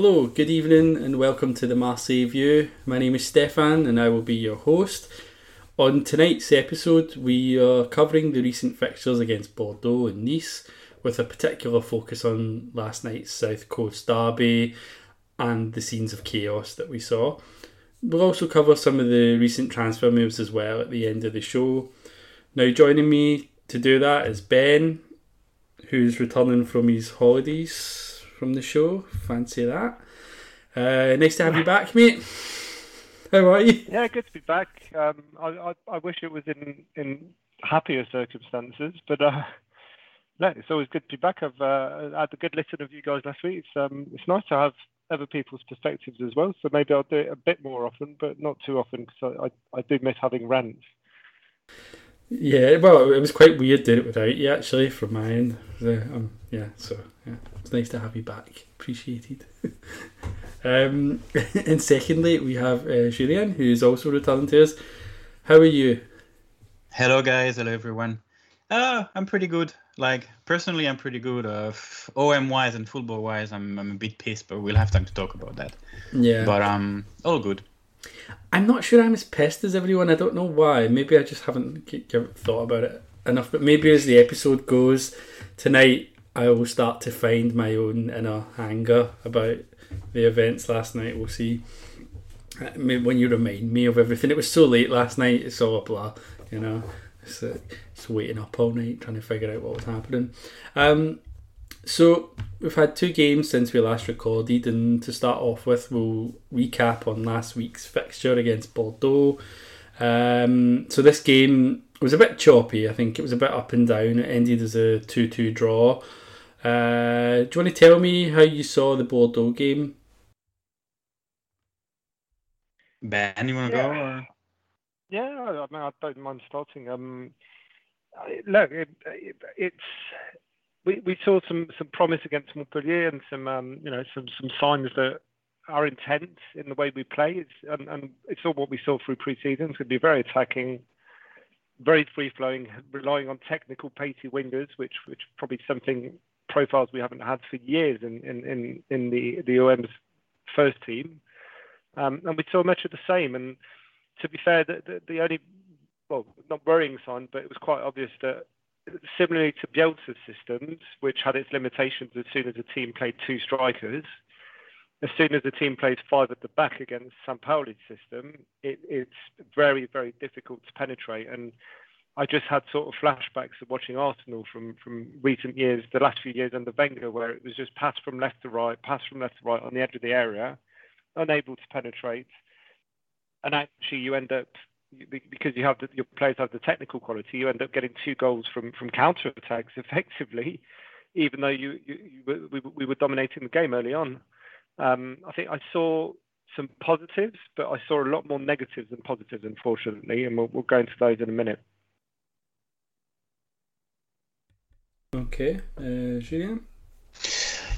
Hello, good evening, and welcome to the Marseille View. My name is Stefan, and I will be your host. On tonight's episode, we are covering the recent fixtures against Bordeaux and Nice, with a particular focus on last night's South Coast derby and the scenes of chaos that we saw. We'll also cover some of the recent transfer moves as well at the end of the show. Now, joining me to do that is Ben, who's returning from his holidays from the show. Fancy that. Uh, nice to have you back, mate. How are you? Yeah, good to be back. Um, I, I, I wish it was in, in happier circumstances, but uh, no, it's always good to be back. I've uh, had a good listen of you guys last week. It's, um, it's nice to have other people's perspectives as well. So maybe I'll do it a bit more often, but not too often because I, I, I do miss having rants. Yeah, well, it was quite weird doing it without you, actually, from my end. The, um, yeah, so yeah, it's nice to have you back. Appreciated. um, and secondly, we have uh, Julien, who is also returning to us. How are you? Hello, guys. Hello, everyone. Uh, I'm pretty good. Like personally, I'm pretty good. of OM wise and football wise, I'm I'm a bit pissed, but we'll have time to talk about that. Yeah, But um, all good. I'm not sure I'm as pissed as everyone. I don't know why. Maybe I just haven't thought about it enough. But maybe as the episode goes tonight, I will start to find my own inner anger about the events last night. We'll see. Uh, when you remind me of everything, it was so late last night. It's all a blur, you know. It's, uh, it's waiting up all night trying to figure out what was happening. Um, so we've had two games since we last recorded, and to start off with, we'll recap on last week's fixture against Bordeaux. Um, so this game was a bit choppy. I think it was a bit up and down. It ended as a two-two draw. Uh, do you want to tell me how you saw the Bordeaux game? Ben, you want to Yeah. go? Or? Yeah, I, mean, I don't mind starting. Um, look, it, it, it's we, we saw some, some promise against Montpellier and some um, you know some some signs that are intent in the way we play. It's, and, and it's all what we saw through pre-season. It's going to be very attacking, very free-flowing, relying on technical, pacey wingers, which which probably something profiles we haven't had for years in in in, in the the OM's first team. Um, and we saw much of the same. And to be fair, the, the, the only, well, not worrying sign, but it was quite obvious that similarly to Bielsa's systems, which had its limitations as soon as a team played two strikers, as soon as a team plays five at the back against Sampaoli's system, it, it's very, very difficult to penetrate. And I just had sort of flashbacks of watching Arsenal from, from recent years, the last few years under Wenger, where it was just pass from left to right, pass from left to right on the edge of the area, unable to penetrate and actually you end up because you have the, your players have the technical quality, you end up getting two goals from from counter attacks effectively, even though you, you, you we, we were dominating the game early on. Um, I think I saw some positives, but I saw a lot more negatives than positives, unfortunately, and we'll, we'll go into those in a minute. Okay, uh, Julien.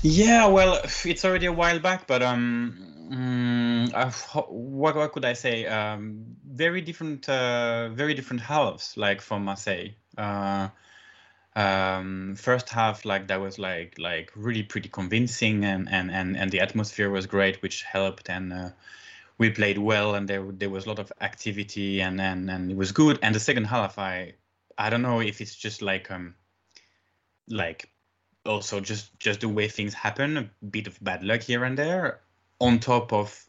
Yeah, well, it's already a while back, but um, mm, uh, what what could I say? Um, very different, uh, very different halves, like from Marseille. Uh, um, first half, like that was like like really pretty convincing, and and and and the atmosphere was great, which helped, and uh, we played well, and there there was a lot of activity, and and and it was good. And the second half, I I don't know if it's just like um like also just just the way things happen a bit of bad luck here and there on top of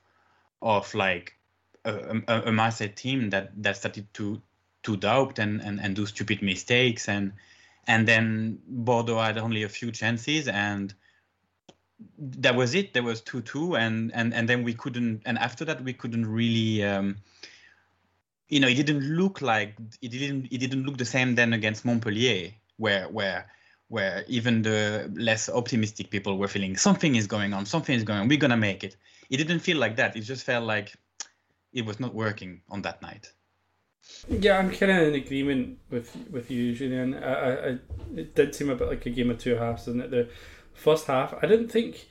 of like a, a, a Marseille team that that started to to doubt and, and and do stupid mistakes and and then Bordeaux had only a few chances and that was it. There was two two, and and and then we couldn't. And after that, we couldn't really. Um, you know, it didn't look like it didn't. It didn't look the same then against Montpellier, where where where even the less optimistic people were feeling something is going on, something is going on. We're gonna make it. It didn't feel like that. It just felt like it was not working on that night. Yeah, I'm kind of in agreement with with you, Julien. I, I, it did seem a bit like a game of two halves, didn't it? The first half, I didn't think,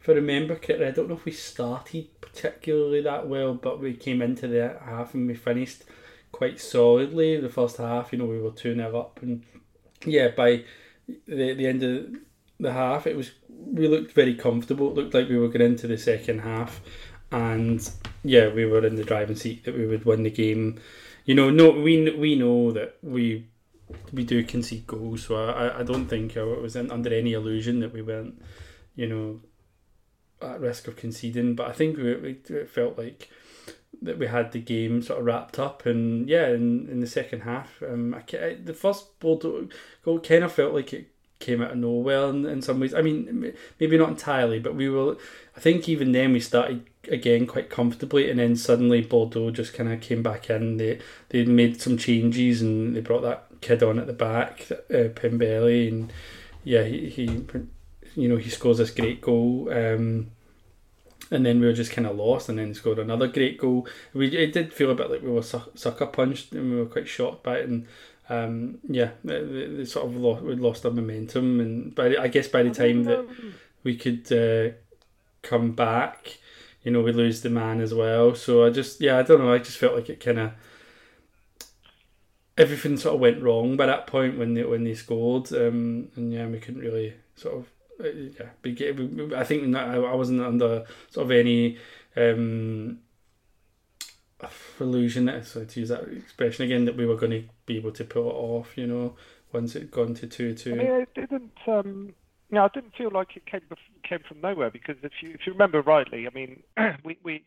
if I remember correctly, I don't know if we started particularly that well, but we came into the half and we finished quite solidly. The first half, you know, we were 2 0 up, and yeah, by the, the end of the half, it was we looked very comfortable. It looked like we were going into the second half, and yeah, we were in the driving seat that we would win the game. You know, no, we we know that we we do concede goals, so I, I don't think I was in, under any illusion that we weren't, you know, at risk of conceding. But I think we, we it felt like that we had the game sort of wrapped up, and yeah, in, in the second half, um, I, the first Bordeaux goal kind of felt like it came out of nowhere in, in some ways. I mean, maybe not entirely, but we were. I think even then we started again quite comfortably, and then suddenly Bordeaux just kind of came back in. They they made some changes and they brought that kid on at the back, uh, Pembele, and yeah, he, he you know he scores this great goal. Um, and then we were just kind of lost, and then scored another great goal. We it did feel a bit like we were sucker punched, and we were quite shocked by it. And um, yeah, they, they sort of lost, we lost our momentum, and by I guess by the time that we could uh, come back, you know, we lose the man as well. So I just yeah, I don't know. I just felt like it kind of everything sort of went wrong by that point when they when they scored, um, and yeah, we couldn't really sort of yeah. I think I wasn't under sort of any um, illusion, so to use that expression again, that we were going to be able to pull it off. You know, once it gone to two two. I mean, it didn't. Um, you know, I didn't feel like it came came from nowhere because if you if you remember rightly, I mean, we we.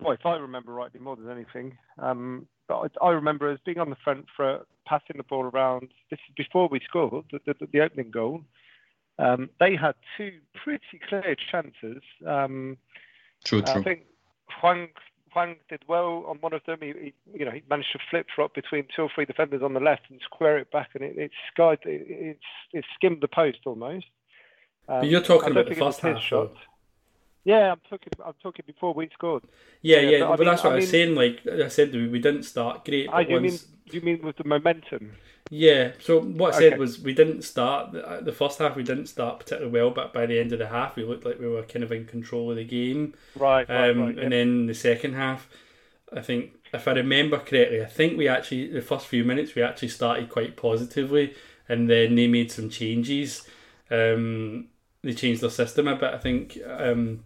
Well, if I remember rightly, more than anything, um, but I, I remember as being on the front foot, passing the ball around. This is before we scored the, the, the opening goal. Um, they had two pretty clear chances. Um, true, true. I think Huang Hwang did well on one of them. He, he, you know, he managed to flip flop between two or three defenders on the left and square it back, and it, it skied, it, it's it skimmed the post almost. Um, but you're talking about the first half. Shot. Yeah, I'm talking. I'm talking before we scored. Yeah, yeah, yeah but, but mean, that's what I, I was saying. Like I said, we didn't start great. I, you once... mean you mean with the momentum? Yeah. So what I okay. said was we didn't start the, the first half. We didn't start particularly well, but by the end of the half, we looked like we were kind of in control of the game. Right. right, um, right And then the second half, I think if I remember correctly, I think we actually the first few minutes we actually started quite positively, and then they made some changes. Um, they changed their system a bit, I think. Um,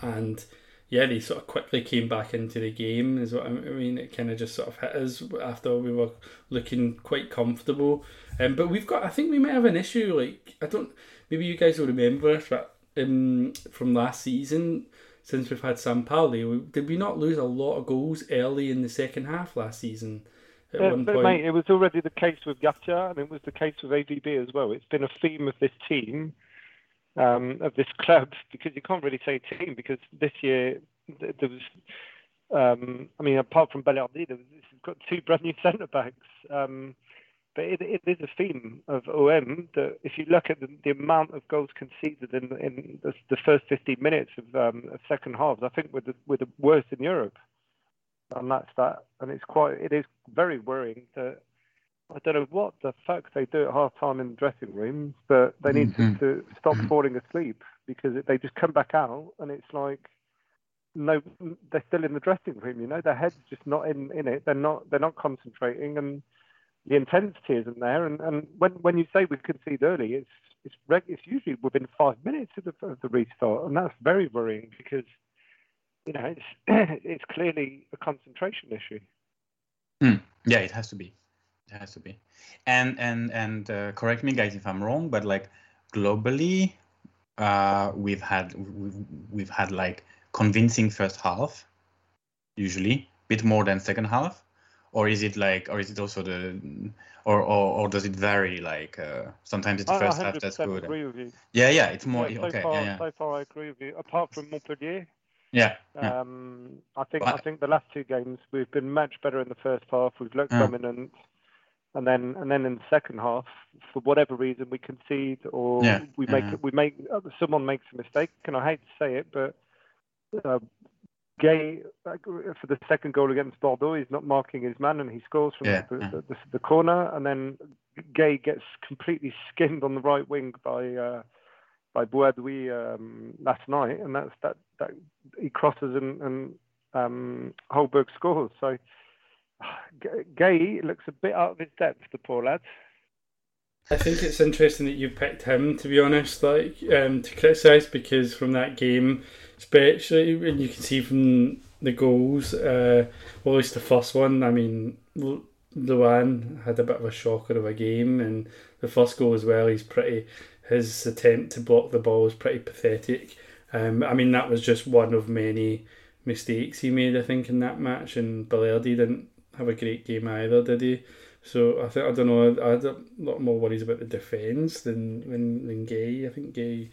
and yeah, they sort of quickly came back into the game. Is what I mean. It kind of just sort of hit us after we were looking quite comfortable. Um, but we've got, I think we might have an issue. Like I don't, maybe you guys will remember but um, from last season since we've had Sampaoli, did we not lose a lot of goals early in the second half last season? At yeah, one point? Mate, it was already the case with Yatia, and it was the case with AVB as well. It's been a theme of this team um, of this club because you can't really say team because this year there was, um, I mean, apart from Balerdi, there was, got two brand new centre backs. Um, but it, it is a theme of OM that if you look at the, the amount of goals conceded in, in the, the first 15 minutes of, um, of second halves, I think we're the, we're the worst in Europe. And that's that. And it's quite, it is very worrying that I don't know what the fuck they do at half time in the dressing room, but they need mm-hmm. to, to, stop mm-hmm. falling asleep because they just come back out and it's like no, they're still in the dressing room. You know, their head's just not in, in it. They're not they're not concentrating, and the intensity isn't there. And, and when when you say we concede early, it's it's reg- it's usually within five minutes of the, of the restart, and that's very worrying because you know it's it's clearly a concentration issue. Mm. Yeah, it has to be. It has to be. And and and uh, correct me, guys, if I'm wrong, but like globally, uh, we've had we've, we've had like convincing first half, usually a bit more than second half, or is it like, or is it also the, or or, or does it vary? Like uh, sometimes it's the first half that's good. agree with you. Yeah, yeah, it's more Yeah, so okay. far, yeah, yeah, so far I agree with you. Apart from Montpellier, yeah, yeah. um, I think But- I think the last two games we've been much better in the first half. We've looked Yeah. dominant, and then and then in the second half, for whatever reason, we concede or Yeah, we make yeah. we make someone makes a mistake. And I hate to say it, but uh, Gay for the second goal against Bordeaux, he's not marking his man, and he scores from Yeah, the, the, the, the corner, and then Gay gets completely skinned on the right wing by. Uh, by Boadouis um, last night, and that's that that he crosses and, and um, Dolberg scores. So Gay looks a bit out of his depth, the poor lad. I think it's interesting that you picked him, to be honest, like um, to criticise because from that game, especially and you can see from the goals, uh, well, at least the first one. I mean, Lu- Luan had a bit of a shocker of a game, and the first goal as well. He's pretty. His attempt to block the ball was pretty pathetic. Um, I mean, that was just one of many mistakes he made. I think in that match, and Balerdi didn't have a great game either, did he? So I think I don't know. I had a lot more worries about the defence than than, than Gay. I think Gay.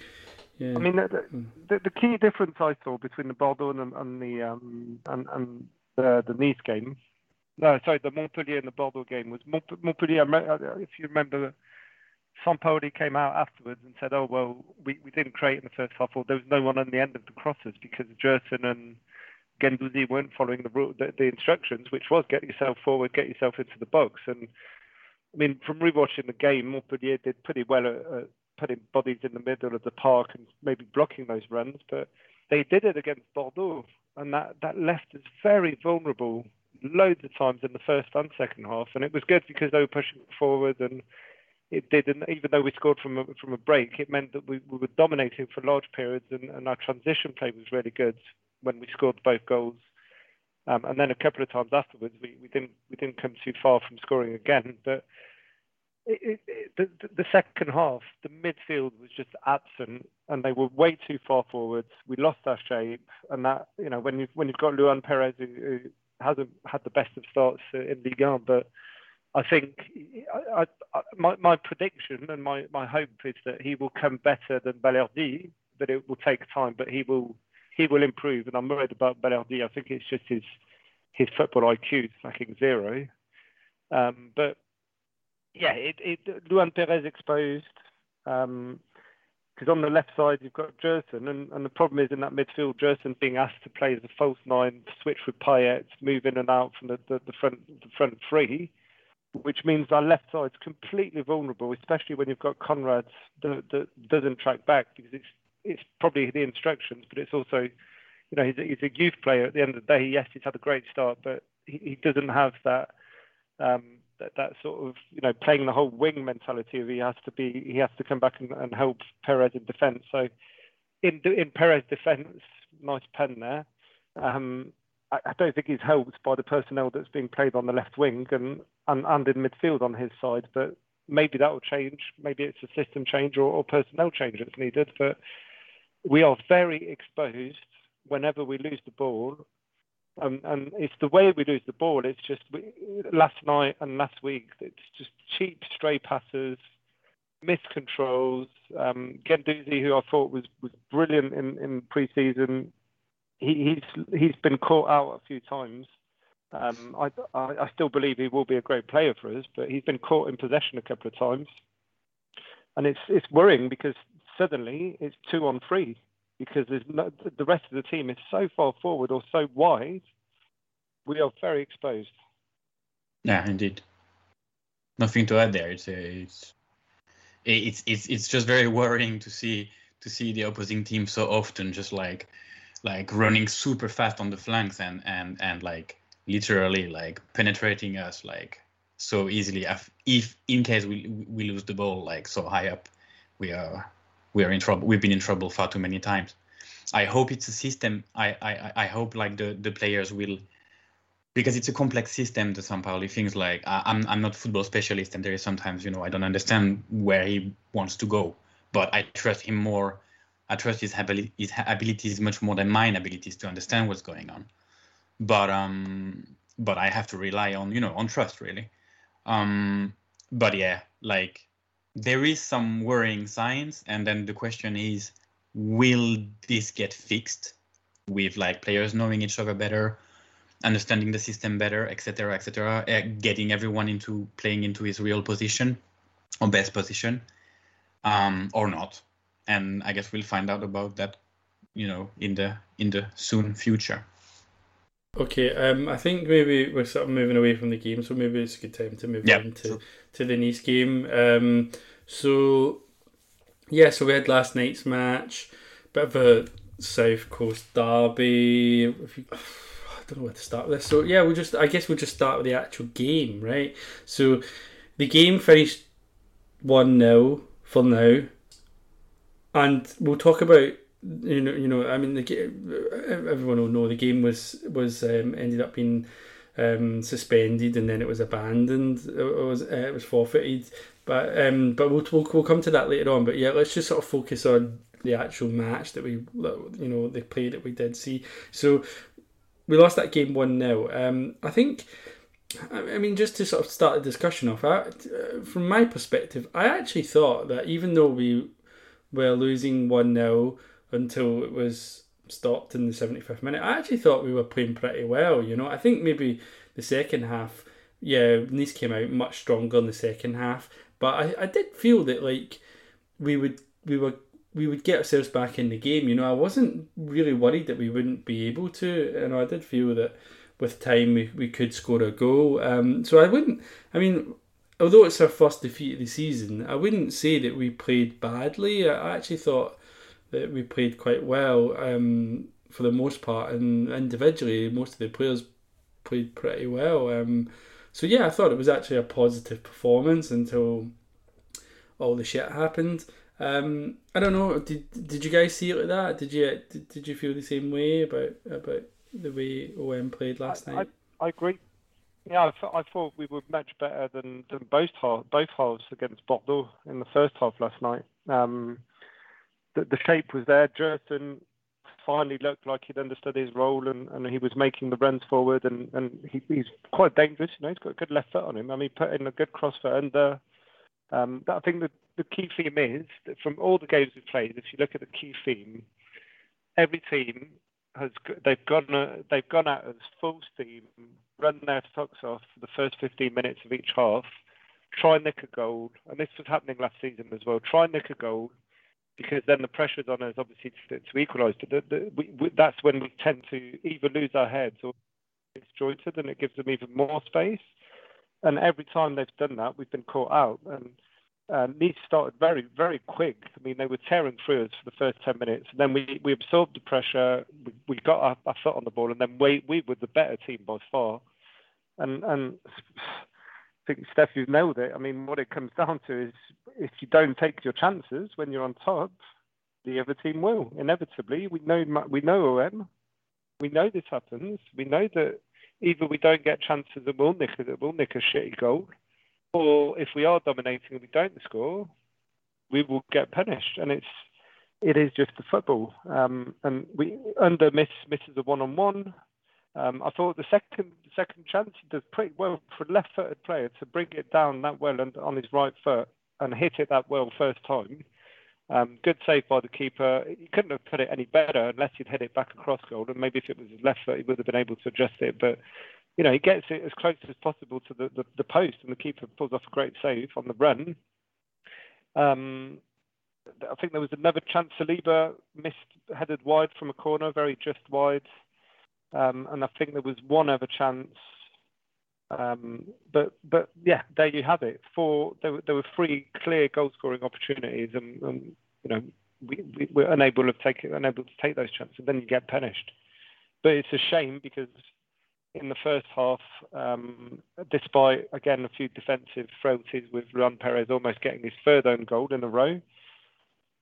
Yeah. I mean, the, the, the key difference I saw between the Bordeaux and, and the um, and, and the, the Nice game, no, sorry, the Montpellier and the Bordeaux game was Mont- Montpellier. If you remember, Sampaoli came out afterwards and said, "Oh well, we, we didn't create in the first half, or there was no one on the end of the crosses because Gerson and Guendouzi weren't following the, ru- the the instructions, which was get yourself forward, get yourself into the box." And I mean, from rewatching the game, Montpellier did pretty well at, at putting bodies in the middle of the park and maybe blocking those runs, but they did it against Bordeaux, and that that left us very vulnerable loads of times in the first and second half. And it was good because they were pushing forward and it did, and even though we scored from a, from a break, it meant that we, we were dominating for large periods, and, and our transition play was really good when we scored both goals. Um, and then a couple of times afterwards, we, we didn't we didn't come too far from scoring again. But it, it, the, the second half, the midfield was just absent, and they were way too far forwards. We lost our shape, and that you know when you when you've got Luan Peres who, who hasn't had the best of starts uh, in Ligue 1, but I think I, I, my, my prediction and my, my hope is that he will come better than Balerdi, but it will take time. But he will he will improve, and I'm worried about Balerdi. I think it's just his his football IQ is lacking zero. Um, but yeah, it, it Luan Peres exposed. Um, because on the left side you've got Gerson, and, and the problem is in that midfield, Gerson being asked to play as a false nine, switch with Payet, move in and out from the, the, the front the front three, which means our left side's completely vulnerable, especially when you've got Konrad that doesn't track back because it's it's probably the instructions, but it's also, you know, he's a, he's a youth player. At the end of the day, yes, he's had a great start, but he, he doesn't have that. Um, that, that sort of you know playing the whole wing mentality of he has to be he has to come back and, and help Peres in defence. So in in Peres defence, nice pen there. Um, I, I don't think he's helped by the personnel that's being played on the left wing and, and and in midfield on his side. But maybe that will change. Maybe it's a system change or, or personnel change that's needed. But we are very exposed whenever we lose the ball um, and it's the way we lose the ball. It's just we, last night and last week. It's just cheap stray passes, miscontrols. Um, Guendouzi, who I thought was, was brilliant in, in pre-season, he, he's he's been caught out a few times. Um, I, I, I still believe he will be a great player for us, but he's been caught in possession a couple of times, and it's it's worrying because suddenly it's two on three because there's no, the rest of the team is so far forward or so wide, we are very exposed. Yeah, indeed. Nothing to add there. It's uh, it's it's it's it's just very worrying to see to see the opposing team so often just like like running super fast on the flanks and and and like literally like penetrating us like so easily if, if in case we we lose the ball like so high up we are we are in trouble we've been in trouble far too many times. I hope it's a system i i i hope like the the players will because it's a complex system the Sampaoli things like. I, i'm i'm not football specialist and there is sometimes you know i don't understand where he wants to go. But i trust him more i trust his ability his abilities much more than mine abilities to understand what's going on. But um but I have to rely on you know on trust really. Um, but yeah, like there is some worrying signs, and then the question is, will this get fixed with like players knowing each other better, understanding the system better, etc., etc., uh, getting everyone into playing into his real position or best position, um, or not? And I guess we'll find out about that, you know, in the in the soon future. Okay, um, I think maybe we're sort of moving away from the game, so maybe it's a good time to move Yeah, on to, sure. to the Nice game. Um, so, yeah, so we had last night's match, bit of a South Coast derby. You, I don't know where to start with this. So, yeah, we'll just, I guess we'll just start with the actual game, right? So, the game finished 1 0 for now, and we'll talk about you know, you know, I mean, the everyone will know the game was was um, ended up being um, suspended and then it was abandoned. It was uh, it was forfeited, but um, but we'll, we'll we'll come to that later on. But yeah, let's just sort of focus on the actual match that we you know the play that we did see. So we lost that game one 0 Um, I think. I mean, just to sort of start the discussion off, I, uh, from my perspective, I actually thought that even though we were losing 1 0 until it was stopped in the 75th minute, I actually thought we were playing pretty well. You know, I think maybe the second half, yeah, Nice came out much stronger in the second half, but I, I did feel that like we would we were we would get ourselves back in the game. You know, I wasn't really worried that we wouldn't be able to. You know, I did feel that with time we, we could score a goal. Um, so I wouldn't. I mean, although it's our first defeat of the season, I wouldn't say that we played badly. I actually thought that we played quite well um, for the most part, and individually, most of the players played pretty well. Um, so yeah, I thought it was actually a positive performance until all the shit happened. Um, I don't know. Did did you guys see it like that? Did you did, did you feel the same way about about the way OM played last I, night? I, I agree. Yeah, I, th- I thought we were much better than, than both half, both halves against Bordeaux in the first half last night. Um, the, the shape was there. Gerson finally looked like he'd understood his role and, and he was making the runs forward and, and he, he's quite dangerous. You know, he's got a good left foot on him. I mean, put in a good cross foot and uh, um, I think the, the key theme is that from all the games we've played, if you look at the key theme, every team has they've gone uh, they've gone out as full steam, run their socks off for the first 15 minutes of each half, try and nick a goal, and this was happening last season as well. Try and nick a goal, because then the pressure's on us obviously to, to equalise. That's when we tend to either lose our heads or disjointed, and it gives them even more space. And every time they've done that, we've been caught out. And uh, Nice started very, very quick. I mean, they were tearing through us for the first 10 minutes. And then we, we absorbed the pressure. We, we got our, our foot on the ball. And then we, we were the better team by far. And, and I think, Steph, you've nailed it. I mean, what it comes down to is if you don't take your chances when you're on top, the other team will, inevitably. We know, we know OM. We know this happens. We know that either we don't get chances and we'll nick, a- we'll nick a shitty goal, or if we are dominating and we don't score, we will get punished. And it's it is just the football. Um, and we under miss misses a one on one. Um, I thought the second second chance he does pretty well for a left-footed player to bring it down that well and on his right foot and hit it that well first time. Um, good save by the keeper. He couldn't have put it any better unless he'd hit it back across goal. And maybe if it was his left foot, he would have been able to adjust it. But you know, he gets it as close as possible to the, the, the post, and the keeper pulls off a great save on the run. Um, I think there was another chance. Saliba missed, headed wide from a corner, very just wide. Um, and I think there was one other chance. Um, but but yeah, there you have it. Four there, were- there were three clear goal scoring opportunities, and, and you know we, we were unable of take unable to take those chances. Then you get punished. But it's a shame because in the first half, um, despite again a few defensive frailties with Luan Peres almost getting his third own goal in a row,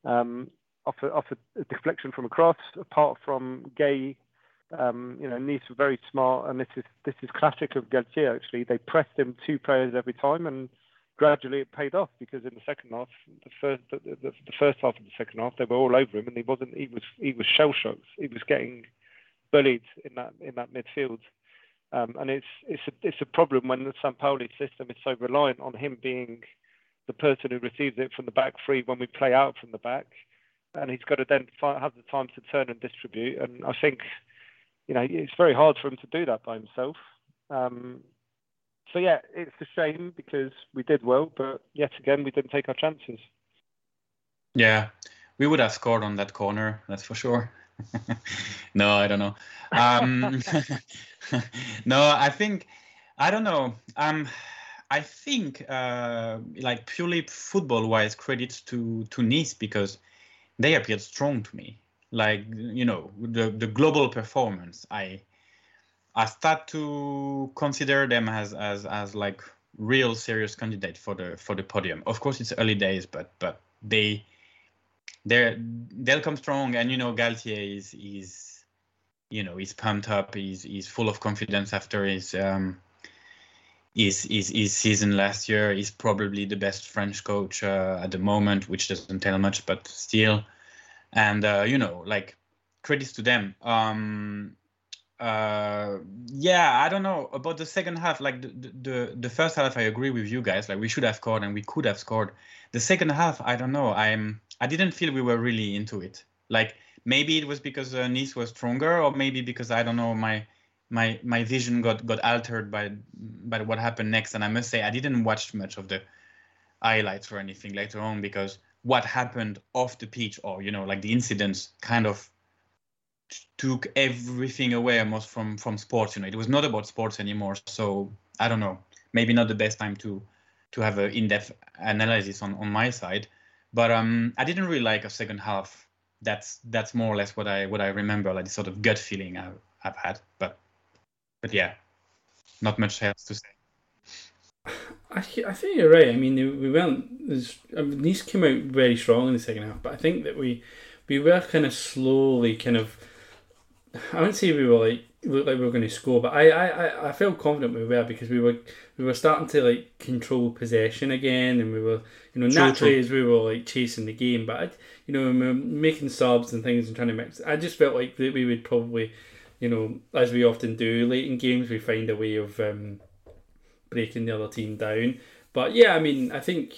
um, off, a, off a deflection from across, apart from Gay um, you know, Nice were very smart, and this is this is classic of Galtier. Actually, they pressed him two players every time, and gradually it paid off because in the second half, the first the, the, the first half of the second half, they were all over him, and he wasn't. He was he was shell shocked. He was getting bullied in that in that midfield. Um, and it's it's a it's a problem when the Sampaoli system is so reliant on him being the person who receives it from the back free when we play out from the back, and he's got to then have the time to turn and distribute. And I think, you know, it's very hard for him to do that by himself. Um, so yeah, it's a shame because we did well, but yet again we didn't take our chances. Yeah, we would have scored on that corner, that's for sure. no, I don't know. Um, no, I think I don't know. Um, I think uh, like purely football-wise, credits to to Nice because they appeared strong to me. Like you know, the the global performance. I I start to consider them as as as like real serious candidate for the for the podium. Of course, it's early days, but but they they they'll come strong, and you know Galtier is is you know he's pumped up, he's he's full of confidence after his um his his, his season last year. He's probably the best French coach uh, at the moment, which doesn't tell much, but still, and uh, you know like credits to them. Um, uh, yeah, I don't know about the second half. Like the, the the first half, I agree with you guys. Like we should have scored and we could have scored. The second half, I don't know. I'm I didn't feel we were really into it. Like maybe it was because uh, Nice was stronger, or maybe because I don't know my my my vision got got altered by by what happened next. And I must say I didn't watch much of the highlights or anything later on because what happened off the pitch or you know like the incidents kind of took everything away almost from from sports you know. It was not about sports anymore so i don't know. Maybe not the best time to to have an in-depth analysis on on my side. But um i didn't really like a second half. That's that's more or less what i what i remember like the sort of gut feeling I, i've had. But but yeah not much else to say I, I think you're right. I mean, we went. I mean, Nice came out very strong in the second half, but I think that we we were kind of slowly kind of I wouldn't say we were like looked like we were going to score, but I, I, I felt confident we were because we were we were starting to like control possession again, and we were you know naturally as we were like chasing the game, but I, you know we were making subs and things and trying to mix. I just felt like that we would probably, you know, as we often do late in games, we find a way of um, breaking the other team down. But yeah, I mean, I think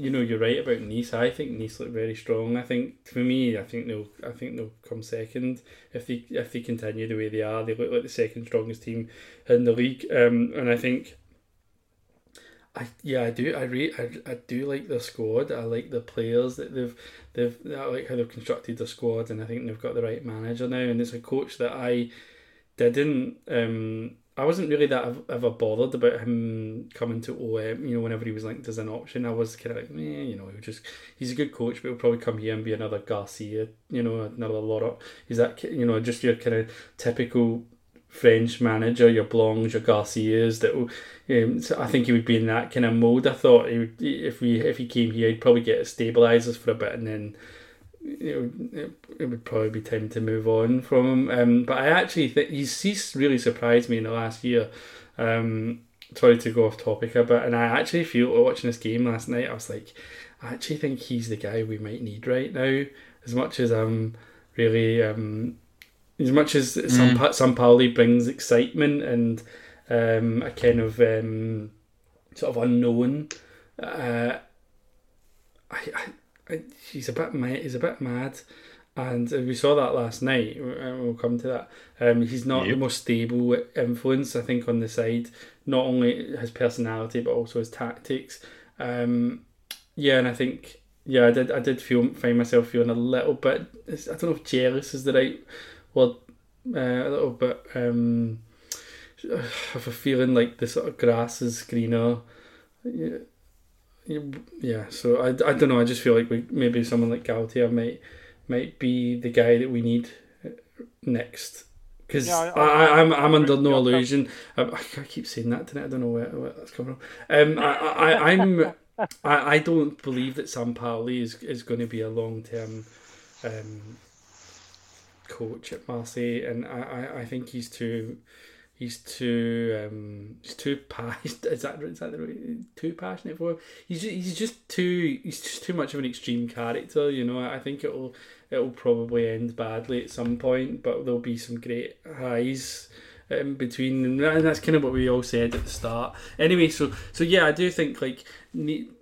you know, you're right about Nice. I think Nice look very strong. I think for me, I think they'll, I think they'll come second if they if they continue the way they are. They look like the second strongest team in the league. Um, and I think, I yeah, I do, I re, I, I do like the squad. I like the players that they've, they've, I like how they've constructed the squad, and I think they've got the right manager now. And it's a coach that I didn't um I wasn't really that ever bothered about him coming to OM. You know, whenever he was linked as an option, I was kind of like, eh, you know, he just he's a good coach, but he'll probably come here and be another Garcia. You know, another Lorop. He's that you know just your kind of typical French manager, your Blancs, your Garcias. That um, so I think he would be in that kind of mode. I thought he would, if we if he came here, he'd probably get stabilizers for a bit and then it would, it would probably be time to move on from him. Um, but I actually think he's, he's really surprised me in the last year. Um, sorry to go off topic a bit, and I actually feel watching this game last night, I was like, I actually think he's the guy we might need right now. As much as I'm really, um, as much as mm. some Sampaoli brings excitement and um, a kind of um, sort of unknown. Uh, I, I he's a bit mad. He's a bit mad, and we saw that last night. We'll come to that. Um, he's not yep. the most stable influence, I think, on the side. Not only his personality, but also his tactics. Um, yeah, and I think yeah, I did. I did feel find myself feeling a little bit. I don't know if jealous is the right word. Uh, a little bit um, of a feeling like the sort of grass is greener. Yeah, yeah, so I, I don't know. I just feel like we maybe someone like Galtier might might be the guy that we need uh, next. Because yeah, I, am I'm, I'm under no illusion. I, I, keep saying that tonight. I don't know where, where that's coming from. Um, I, I, I'm I, I don't believe that Sampaoli is is going to be a long term um, coach at Marseille, and I, I, I think he's too he's too um, he's too passionate. Is that is that the too passionate for him? He's just, he's just too he's just too much of an extreme character. You know, I think it'll it'll probably end badly at some point, but there'll be some great highs. in between, and that's kind of what we all said at the start. Anyway, so so yeah, I do think like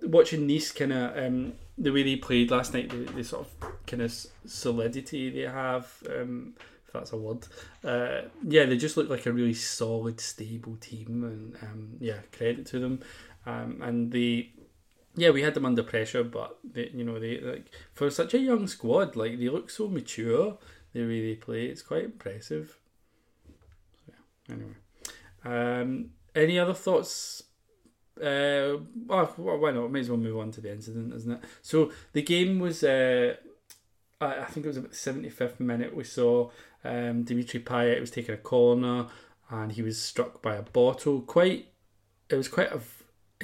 watching Nice kind of um, the way they played last night, the, the sort of kind of solidity they have. Um, if that's a word. Uh, yeah, they just look like a really solid, stable team, and um, yeah, credit to them. Um, and they, yeah, we had them under pressure, but they, you know, they like for such a young squad, like they look so mature. The way they play, it's quite impressive. So, yeah, anyway, um, any other thoughts? Uh, well, why not? May as well move on to the incident, isn't it? So the game was. Uh, I think it was about the 75th minute. We saw um, Dimitri Payet was taking a corner and he was struck by a bottle. Quite, it was quite a.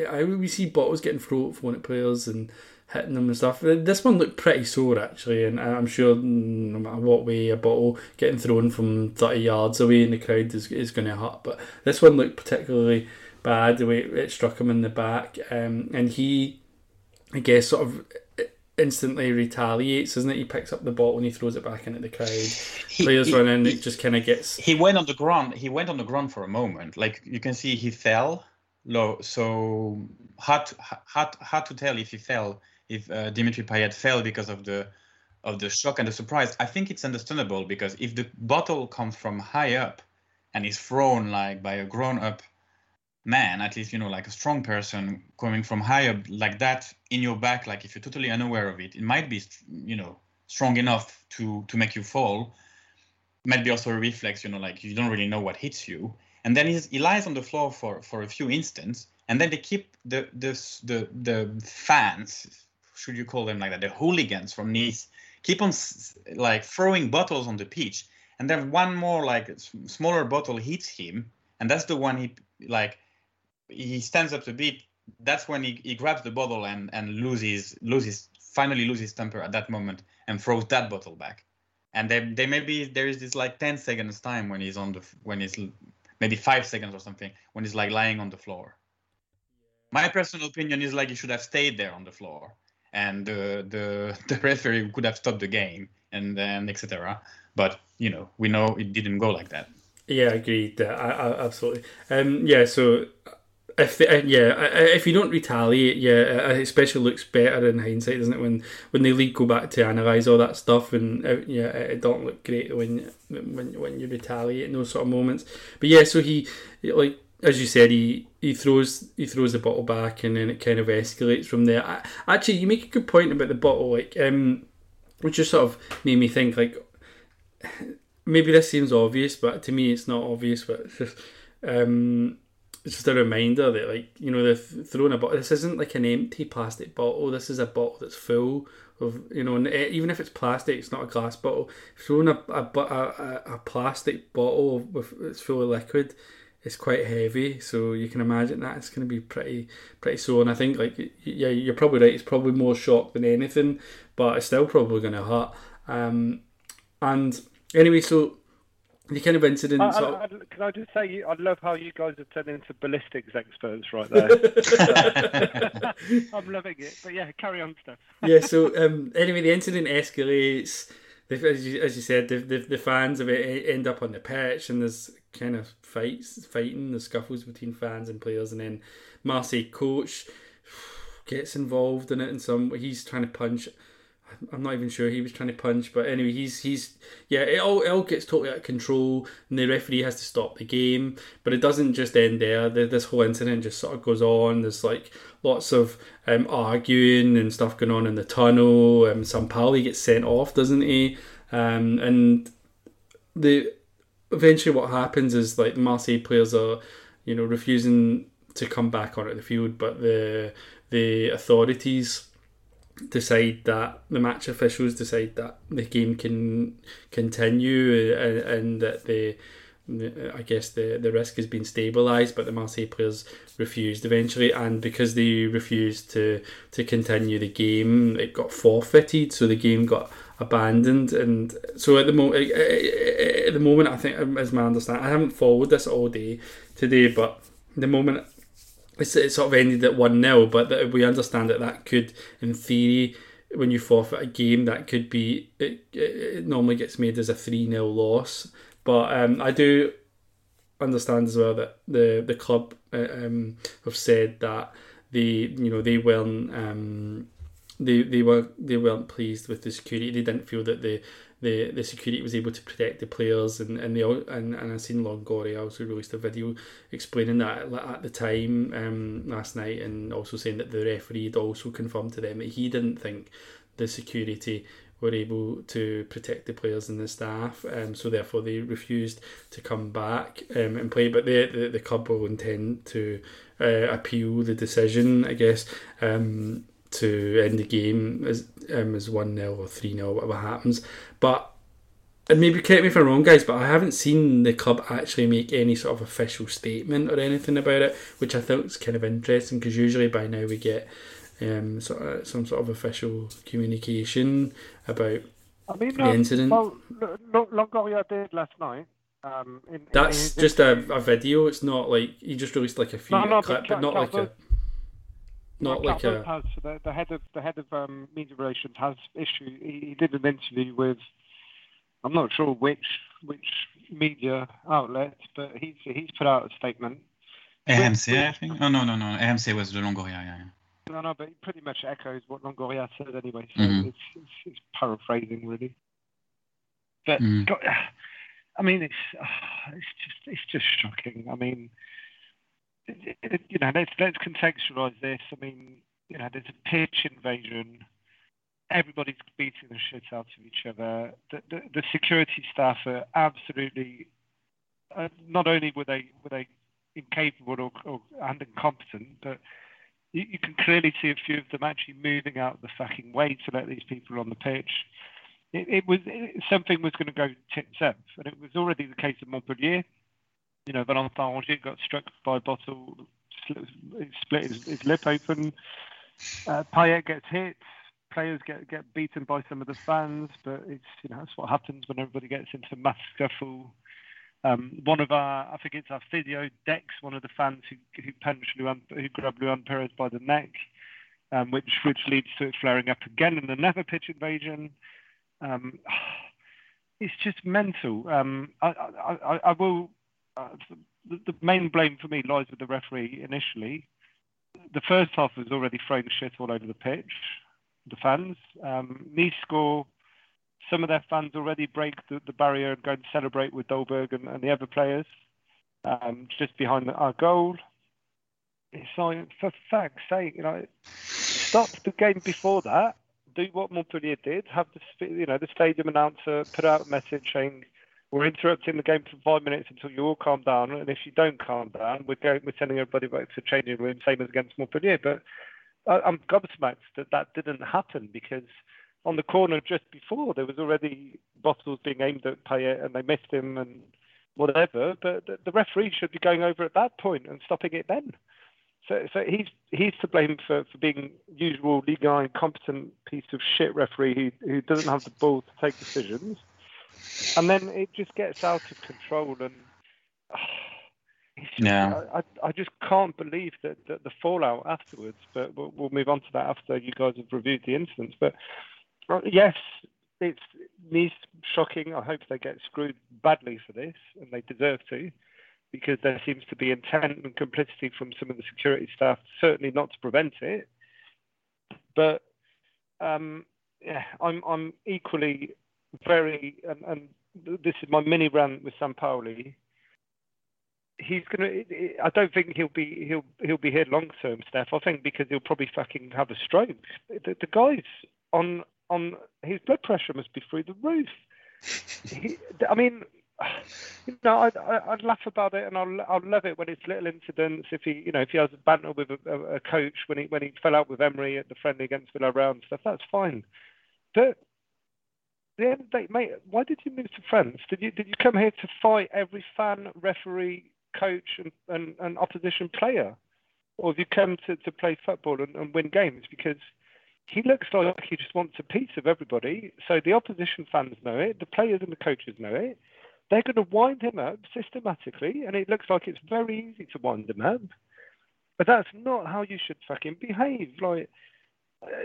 I we see bottles getting thrown at players and hitting them and stuff. This one looked pretty sore actually, and I'm sure no matter what way a bottle getting thrown from 30 yards away in the crowd is, is going to hurt. But this one looked particularly bad the way it struck him in the back, um, and he, I guess, sort of instantly retaliates, isn't it? He picks up the ball and he throws it back into the crowd. He, Players he, run in, he, it just kind of gets. He went on the ground. He went on the ground for a moment. Like you can see, he fell low. So hard, hard, hard to tell if he fell, if uh, Dimitri Payet fell because of the of the shock and the surprise. I think it's understandable because if the bottle comes from high up and is thrown like by a grown up man, at least, you know, like a strong person coming from higher like that in your back, like if you're totally unaware of it, it might be, you know, strong enough to to make you fall. Might be also a reflex, you know, like you don't really know what hits you. And then he lies on the floor for for a few instants, and then they keep the the the the fans, should you call them like that, the hooligans from Nice, keep on like throwing bottles on the pitch, and then one more like smaller bottle hits him, and that's the one he like he stands up a bit. That's when he, he grabs the bottle and and loses loses finally loses temper at that moment and throws that bottle back. And they they maybe there is this like ten seconds time when he's on the when he's maybe five seconds or something when he's like lying on the floor. My personal opinion is like he should have stayed there on the floor, and the the the referee could have stopped the game and then etc. But you know we know it didn't go like that. Yeah, agreed. I, I, absolutely. Um, yeah, so if uh, yeah, if you don't retaliate, yeah, it especially looks better in hindsight, doesn't it? When when the league go back to analyze all that stuff, and uh, yeah, it don't look great when when when you retaliate in those sort of moments. But yeah, so he like as you said, he he throws he throws the bottle back, and then it kind of escalates from there. I, actually, you make a good point about the bottle, like um, which just sort of made me think like maybe this seems obvious, but to me, it's not obvious. But it's just um it's just a reminder that like you know they're throwing a bottle. This isn't like an empty plastic bottle. This is a bottle that's full of you know, and even if it's plastic, it's not a glass bottle. Throwing a a, a, a plastic bottle with it's full of liquid, it's quite heavy. So you can imagine that it's going to be pretty pretty sore. And I think like yeah, you're probably right. It's probably more shock than anything, but it's still probably going to hurt. Um, and anyway, so the kind of incident. I, I, I, can I just say, I love how you guys have turned into ballistics experts right there. I'm loving it. But yeah, carry on, Steph. yeah. So um, anyway, the incident escalates. As you, as you said, the, the, the fans of it end up on the pitch, and there's kind of fights, fighting, the scuffles between fans and players, and then Marseille coach gets involved in it, and some he's trying to punch I'm not even sure he was trying to punch, but anyway, he's he's yeah, it all it all gets totally out of control, and the referee has to stop the game. But it doesn't just end there. The, this whole incident just sort of goes on. There's like lots of um, arguing and stuff going on in the tunnel. Um, Sampaoli gets sent off, doesn't he? Um, and the eventually what happens is like the Marseille players are, you know, refusing to come back onto the field, but the the authorities decide that the match officials decide that the game can continue uh, and, and that the I guess the, the risk has been stabilised, but the Marseille players refused eventually, and because they refused to to continue the game, it got forfeited, so the game got abandoned. And so at the moment, at the moment, I think, um, as my understanding, I haven't followed this all day today, but the moment it's, it sort of ended at 1 0, but we understand that that could, in theory, when you forfeit a game, that could be, it, it normally gets made as a 3 0 loss. But um, I do understand as well that the the club uh, um, have said that they you know they weren't um, they they were they weren't pleased with the security. They didn't feel that the the, the security was able to protect the players and and they and, and I seen Longoria also released a video explaining that at the time um, last night and also saying that the referee had also confirmed to them that he didn't think the security were able to protect the players and the staff, um, so therefore they refused to come back um, and play. But the, the, the club will intend to uh, appeal the decision, I guess, um, to end the game as um, as one 0 or three 0 whatever happens. But and maybe correct me if I'm wrong, guys, but I haven't seen the club actually make any sort of official statement or anything about it, which I thought was kind of interesting because usually by now we get um, sort of, some sort of official communication about I mean, the um, incident. Well, L- Longoria did last night. Um, in, in That's his just a, a video. It's not like he just released like a few No, no, clip, but but, not like a not Well, like a has, the, the head of the head of um, media relations has issued. He, he did an interview with. I'm not sure which which media outlet, but he's he's put out a statement. AMC, I think. Oh no, no, no. AMC was the Longoria. Yeah, yeah. No, no, but it pretty much echoes what Longoria said anyway. So Mhm. it's, it's it's paraphrasing really. But Mhm. God, I mean, it's it's just it's just shocking. I mean, it, it, you know, let's let's contextualize this. I mean, you know, there's a pitch invasion. Everybody's beating the shit out of each other. The the, the security staff are absolutely. Uh, not only were they were they incapable or, or and incompetent, but you, you can clearly see a few of them actually moving out of the fucking way to let these people on the pitch. It, it was it, something was going to go tits up, and it was already the case of Montpellier. You know, Valentin Rongier got struck by a bottle, split, his, his lip open. Uh, Payet gets hit. Players get get beaten by some of the fans, but it's you know that's what happens when everybody gets into mass scuffle. Um, one of our, I think it's our physio, Dex, one of the fans who, who punched Luan, who grabbed Luan Peres by the neck, um, which which leads to it flaring up again in another pitch invasion. Um, it's just mental. Um, I, I, I will. Uh, the, the main blame for me lies with the referee initially. The first half was already throwing shit all over the pitch. The fans. Um, score some of their fans already break the, the barrier and go and celebrate with Dolberg and, and the other players um, just behind our goal. It's like, for fuck's sake, you know, stop the game before that. Do what Montpellier did. Have the you know the stadium announcer put out a message saying we're interrupting the game for five minutes until you all calm down, and if you don't calm down, we're going we're sending everybody back to the changing room, same as against Montpellier. But I, I'm gobsmacked that that didn't happen because on the corner just before there was already bottles being aimed at Payet and they missed him and whatever. But the, the referee should be going over at that point and stopping it then. So, so he's he's to blame for, for being usual Ligue 1 incompetent piece of shit referee who, who doesn't have the ball to take decisions. And then it just gets out of control and it's Yeah. I, I, just can't believe that, that the fallout afterwards. But we'll, we'll move on to that after you guys have reviewed the incidents. But yes, it's Nice shocking. I hope they get screwed badly for this, and they deserve to, because there seems to be intent and complicity from some of the security staff, certainly not to prevent it. But um, yeah, I'm I'm equally very, and, and this is my mini rant with Sampaoli. He's gonna. I don't think he'll be he'll he'll be here long term, Steph. I think because he'll probably fucking have a stroke. The, the guy's on on his blood pressure must be through the roof. he, I mean, you know, I'd, I'd laugh about it, and I'll I'll love it when it's little incidents. If he, you know, if he has a banter with a, a, coach when he when he fell out with Emery at the friendly against Villarreal and stuff, that's fine. But the end of the day, mate, why did you move to France? Did you did you come here to fight every fan, referee, coach, and, and, and opposition player, or have you come to, to play football and, and win games? Because he looks like he just wants a piece of everybody. So the opposition fans know it, the players and the coaches know it. They're going to wind him up systematically, and it looks like it's very easy to wind him up. But that's not how you should fucking behave. Like,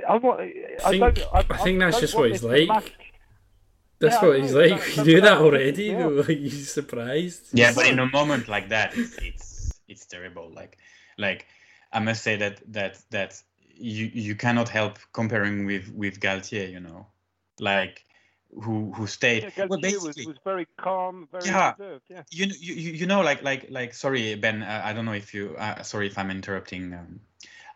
I want. I, think- don't, I, I think that's just what he's like. mask- That's Yeah, what he's like. that- you that- knew that that- already. yeah. though. He's surprised. Yeah, but in a moment like that, it's it's, it's terrible. Like like I must say that that that you you cannot help comparing with with Galtier. You know, like who who stayed. Yeah, well, Galtier was, was very calm, very Yeah. reserved. Yeah. you, you you you know like like like sorry Ben uh, I don't know if you uh, sorry if I'm interrupting um,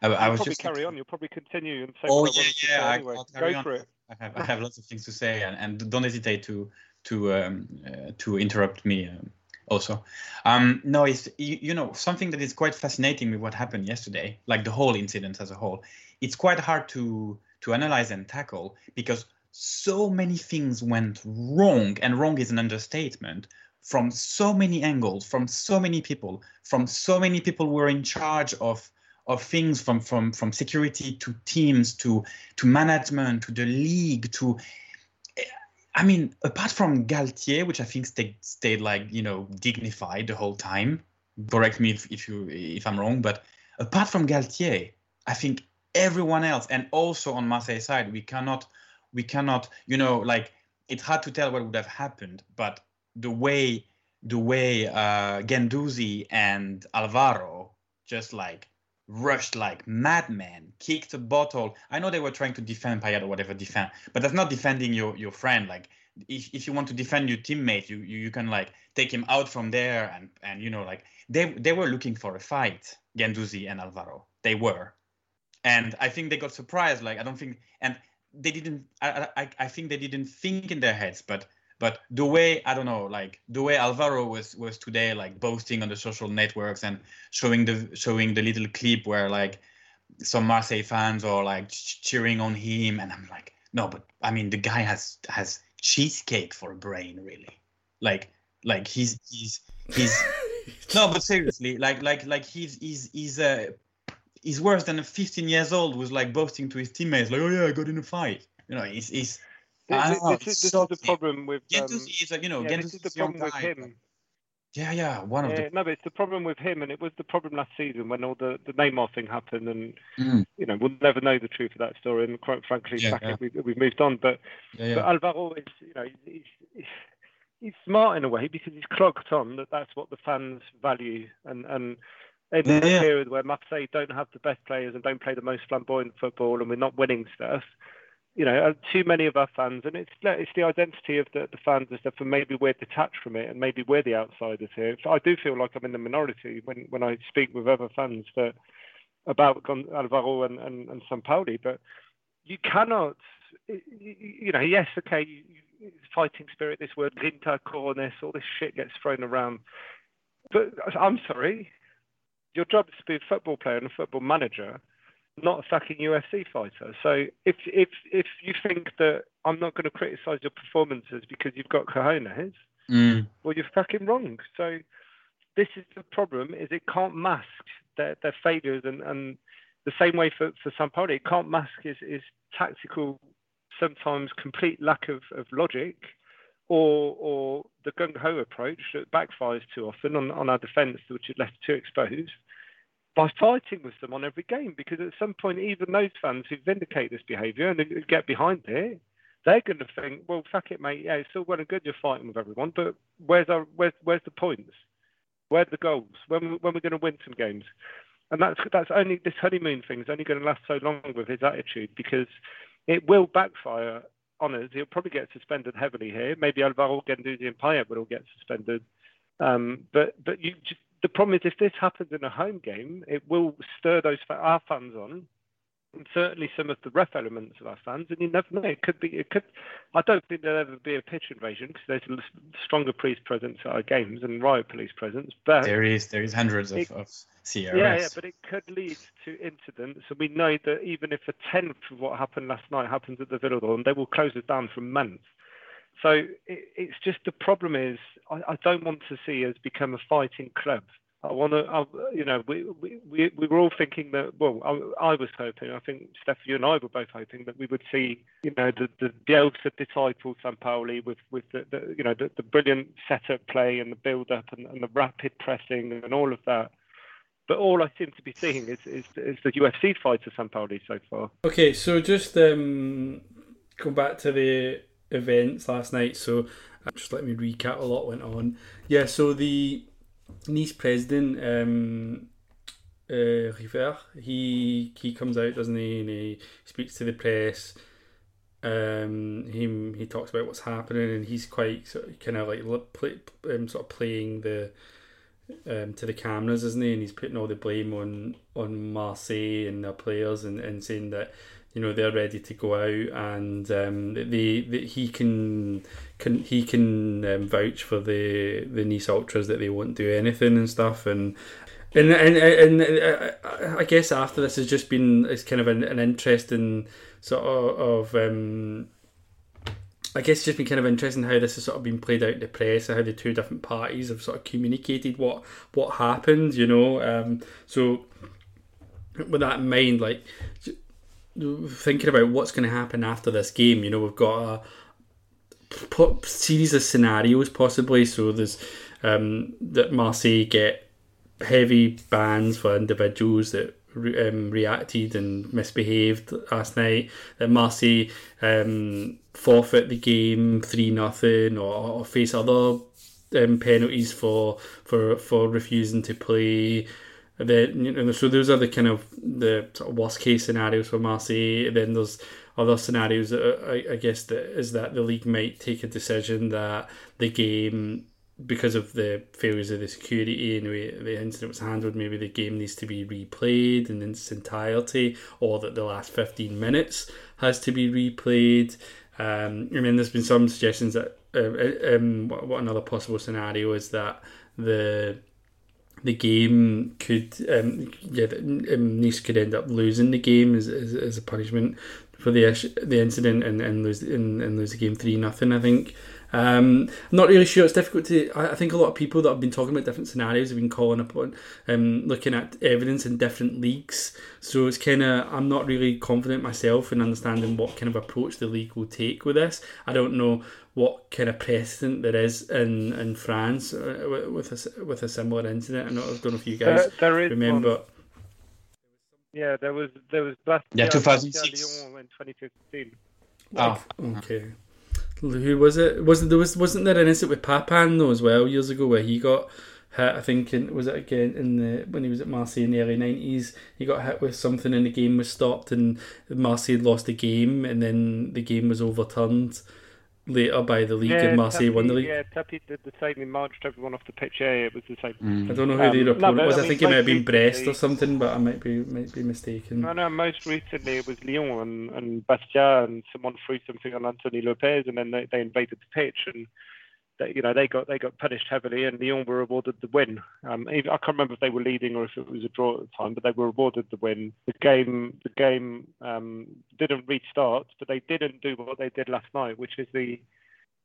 I, I You'll was probably just carry on. You'll probably continue and say Oh, yeah, yeah, say I- anyway. I'll carry Go on. for it. I have, I have lots of things to say, and, and don't hesitate to to um, uh, to interrupt me um, also. Um, no, it's you, you know something that is quite fascinating with what happened yesterday, like the whole incident as a whole. It's quite hard to to analyze and tackle because so many things went wrong, and wrong is an understatement. From so many angles, from so many people, from so many people who were in charge of of things from from from security to teams to to management to the league to I mean, apart from Galtier, which I think stayed stayed like you know dignified the whole time. Correct me if, if you if I'm wrong, but apart from Galtier, I think everyone else, and also on Marseille side, we cannot we cannot you know like it's hard to tell what would have happened, but the way the way uh, Guendouzi and Alvaro just like rushed like madmen, kicked a bottle. I know they were trying to defend Payet or whatever defend, but that's not defending your your friend. Like if, if you want to defend your teammate, you, you you can like take him out from there and and you know like they they were looking for a fight, Guendouzi and Alvaro. They were, and I think they got surprised. Like I don't think and they didn't. I I I think they didn't think in their heads, but but the way I don't know, like the way Alvaro was was today, like boasting on the social networks and showing the showing the little clip where like some Marseille fans are like cheering on him, and I'm like, no, but I mean the guy has has cheesecake for a brain, really. Like like he's he's he's no, but seriously, like like like he's he's he's uh he's worse than a 15 years old who's like boasting to his teammates like, oh yeah, I got in a fight. You know, he's he's This, know, this, is, it's this so is the problem with um, Guendouzi is you know, yeah, this is the is a young problem with guy, but- him. Yeah, yeah, one of Yeah, the no, but it's the problem with him, and it was the problem last season when all the, the Neymar thing happened, and Mm, you know we'll never know the truth of that story. And quite frankly, Yeah, fuck yeah. it, we, we've moved on. But yeah, but. Alvaro is, you know, he's, he's he's smart in a way because he's clocked on that that's what the fans value, and and in Yeah, a yeah. period where Marseille don't have the best players and don't play the most flamboyant football, and we're not winning stuff. You know, too many of our fans, and it's it's the identity of the, the fans and stuff, and maybe we're detached from it, and maybe we're the outsiders here. So I do feel like I'm in the minority when, when I speak with other fans that about Alvaro and, and, and Sampaoli, but you cannot, you, know, yes, okay, you, fighting spirit, this word, grinta, coroness, all this shit gets thrown around. But I'm sorry, your job is to be a football player and a football manager, not a fucking UFC fighter. So if if if you think that I'm not going to criticize your performances because you've got cojones, Mm, well, you're fucking wrong. So this is the problem: is it can't mask their, their failures, and, and the same way for for Sampaoli, it can't mask his, his tactical, sometimes complete lack of, of logic, or or the gung ho approach that backfires too often on, on our defence, which is left too exposed. By fighting with them on every game, because at some point, even those fans who vindicate this behaviour and get behind it, they're going to think, well, fuck it, mate. Yeah, it's all well and good you're fighting with everyone, but where's our where's where's the points? Where are the goals? When when we're going to win some games? And that's that's only this honeymoon thing is only going to last so long with his attitude because it will backfire on us. He'll probably get suspended heavily here. Maybe Alvaro Guendouzi and Payet will all get suspended. Um, but but you just, the problem is if this happens in a home game, it will stir those our fans on and certainly some of the ref elements of our fans, and you never know. It could be. It could. I don't think there'll ever be a pitch invasion because there's a stronger police presence at our games and riot police presence. But there is there is hundreds of, It- of yeah, CRS. yeah, but it could lead to incidents, and we know that even if a tenth of what happened last night happens at the Velodrome, they will close it down for months. So it, it's just the problem is I, I don't want to see us become a fighting club. I want to, you know, we, we we we were all thinking that. Well, I, I was hoping. I think Steph, you and I were both hoping that we would see, you know, the the Bielsa disciple Sampaoli with with the, the you know the, the brilliant setup play and the build up and, and the rapid pressing and all of that. But all I seem to be seeing is is, is the UFC fighter Sampaoli so far. Okay, so just um, go back to the events last night, so uh, just let me recap a lot went on. Yeah, so the Nice president, um, uh, Rivère, he he comes out, doesn't he, and he speaks to the press. Um, he he talks about what's happening, and he's quite sort of, kind of like play, um, sort of playing the um, to the cameras, isn't he? And he's putting all the blame on on Marseille and their players, and, and saying that you know they're ready to go out, and um, they, they he can can he can um, vouch for the the Nice ultras that they won't do anything and stuff, and and and, and, and I guess after this has just been it's kind of an, an interesting sort of, of um, I guess it's just been kind of interesting how this has sort of been played out in the press and how the two different parties have sort of communicated what what happened, you know. Um, so with that in mind, like thinking about what's going to happen after this game, you know, we've got a series of scenarios possibly. So there's um, that Marseille get heavy bans for individuals that um, reacted and misbehaved last night. That Marseille um, forfeit the game three nothing, or, or, face other um, penalties for for for refusing to play. Then you know, so those are the kind of the worst case scenarios for Marseille. Then there's other scenarios. That, I, I guess that is that the league might take a decision that the game because of the failures of the security and the the incident was handled, maybe the game needs to be replayed in its entirety, or that the last 15 minutes has to be replayed. Um, I mean, there's been some suggestions that uh, um, what another possible scenario is that the the game could um, yeah um, Nice could end up losing the game as, as, as a punishment for the the incident and, and lose and, and lose the game three nothing. I think. Um, I'm not really sure. It's difficult to. I, think a lot of people that have been talking about different scenarios have been calling upon, um, looking at evidence in different leagues. So it's kind of. I'm not really confident myself in understanding what kind of approach the league will take with this. I don't know what kind of precedent there is in in France uh, with a with a similar incident. I don't know if you guys there, there remember. One. Yeah, there was there was Bastia, yeah 2006 Lyon in 2015. Oh, okay. Who was it? Wasn't there was wasn't there an incident with Papin though as well years ago where he got hit? I think in, was it again in the when he was at Marseille in the early nineties. He got hit with something and the game was stopped and Marseille lost the game and then the game was overturned later by the league yeah, and Marseille Tapie, won the league. Yeah, Tapie did the same. He marched everyone off the pitch. Yeah, it was the same. Mm. I don't know who Um, the no, opponent but was. I I, mean, think it might have been Brest or something, but I might be might be mistaken. No, no. Most recently, it was Lyon and, and Bastia, and someone threw something on Anthony Lopes, and then they, they invaded the pitch, and they, you know they got they got punished heavily, and Lyon were awarded the win. Um, even- I can't remember if they were leading or if it was a draw at the time, but they were awarded the win. The game the game um, didn't restart, but they didn't do what they did last night, which is the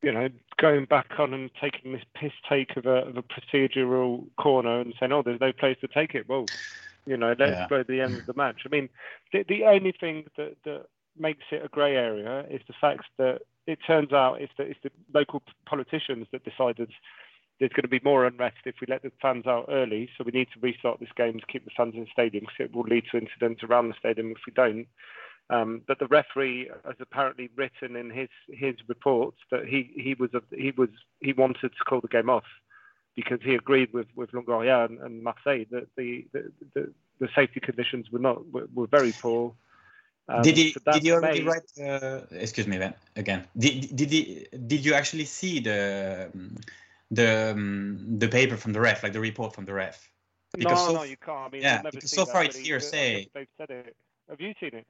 you know, going back on and taking this piss take of a, of a procedural corner and saying, "Oh, there's no place to take it." Well, you know, let's Yeah. go to the end of the match. I mean, the, the only thing that, that makes it a grey area is the fact that it turns out it's the, it's the local politicians that decided there's going to be more unrest if we let the fans out early. So we need to restart this game to keep the fans in the stadium because it will lead to incidents around the stadium if we don't. Um, but the referee has apparently written in his his reports that he he was a, he was he wanted to call the game off because he agreed with with Longoria and, and Marseille that the the, the the safety conditions were not were, were very poor. Um, did he so did you already may- write? Uh, excuse me, Ben. Again, did did he did you actually see the um, the um, the paper from the ref, like the report from the ref? No, because so no, you can't. I mean, yeah, never because see so far but it's he- hearsay. They've said it. Have you seen it?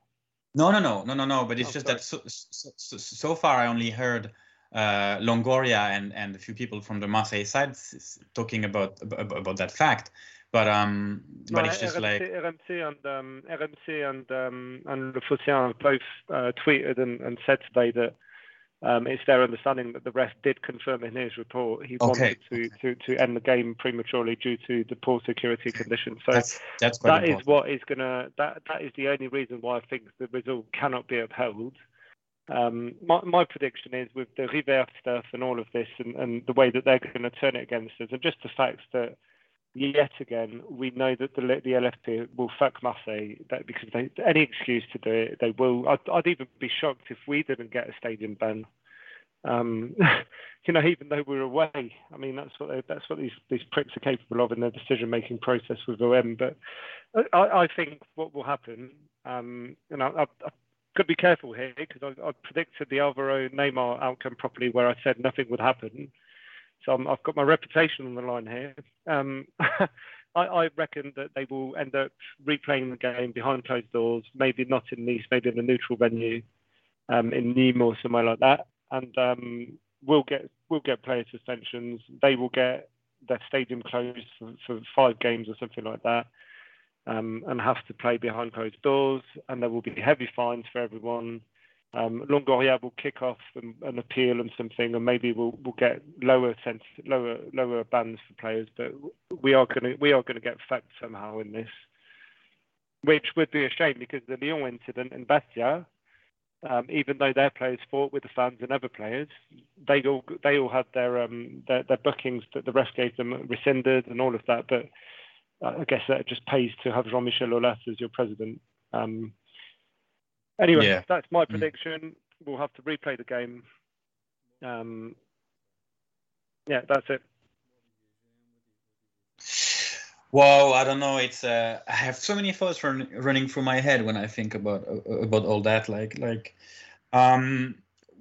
No, no, no, no, no, no. But it's Oh, just sorry. that so, so, so, so far I only heard uh, Longoria and, and a few people from the Marseille side s- s- talking about about, about that fact. But um, but No, it's just RMC, like RMC and um, RMC and um, and Le Phocéen have both uh, tweeted and, and said today that um, it's their understanding that the ref did confirm in his report he Okay, wanted to, to, to end the game prematurely due to the poor security conditions. So that's that is what is gonna that that is the only reason why I think the result cannot be upheld. Um, my, my prediction is with the Rivère stuff and all of this and, and the way that they're going to turn it against us, and just the fact that yet again we know that the the LFP will fuck Marseille that because they any excuse to do it they will. I'd, I'd even be shocked if we didn't get a stadium ban. Um, you know, even though we're away, I mean, that's what that's what these these pricks are capable of in their decision making process with OM. But I, I think what will happen, um, and I, I, I got to be careful here because I, I predicted the Alvaro Neymar outcome properly, where I said nothing would happen. So i have got my reputation on the line here. Um, I, I, reckon that they will end up replaying the game behind closed doors, maybe not in Nice, maybe in a neutral venue, um, in Nîmes or somewhere like that, and um, we'll get we'll get player suspensions. They will get their stadium closed for, for five games or something like that, um, and have to play behind closed doors. And there will be heavy fines for everyone. Um, Longoria will kick off an, an, appeal and something, and maybe we'll we'll get lower sense, lower lower bans for players. But we are gonna we are gonna get fucked somehow in this, which would be a shame because the Lyon incident in Bastia um, even though their players fought with the fans and other players, they all they all had their um, their, their bookings that the ref gave them rescinded and all of that. But I guess that just pays to have Jean-Michel Aulas as your president. Um, anyway, yeah. that's my mm. prediction. We'll have to replay the game. Um, yeah, that's it. Well, I don't know. It's uh, I have so many thoughts run, running through my head when I think about uh, about all that. Like like, um,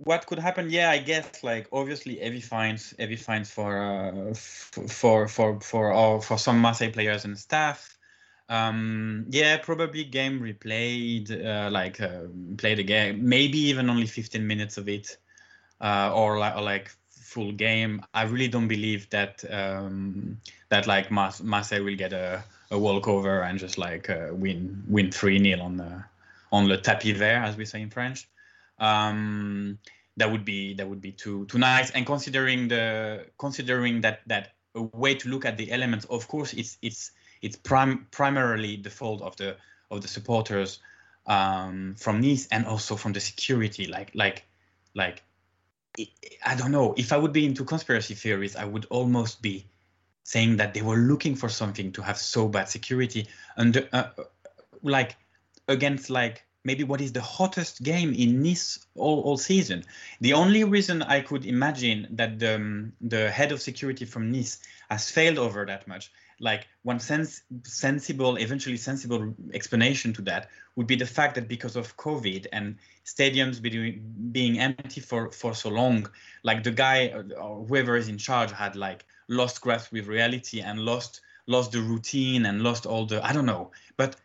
what could happen? Yeah, I guess like obviously heavy fines, heavy fines for uh, for for for all for some Marseille players and staff. Um, yeah, probably game replayed, uh, like uh, play game, maybe even only 15 minutes of it, uh, or like or like full game. I really don't believe that um, that like Marseille will get a, a walkover and just like uh, win win three 0 on the on the tapis vert, as we say in French. Um, that would be that would be too too nice. And considering the considering that that a way to look at the elements, of course, it's it's it's prim- primarily the fault of the of the supporters um, from Nice and also from the security. Like like like I don't know. If I would be into conspiracy theories, I would almost be saying that they were looking for something to have so bad security and uh, like against like maybe what is the hottest game in Nice all, all season. The only reason I could imagine that the, um, the head of security from Nice has failed over that much like one sens- sensible, eventually sensible explanation to that would be the fact that because of COVID and stadiums being being empty for for so long, like the guy uh, or whoever is in charge had like lost grasp with reality and lost lost the routine and lost all the I don't know, but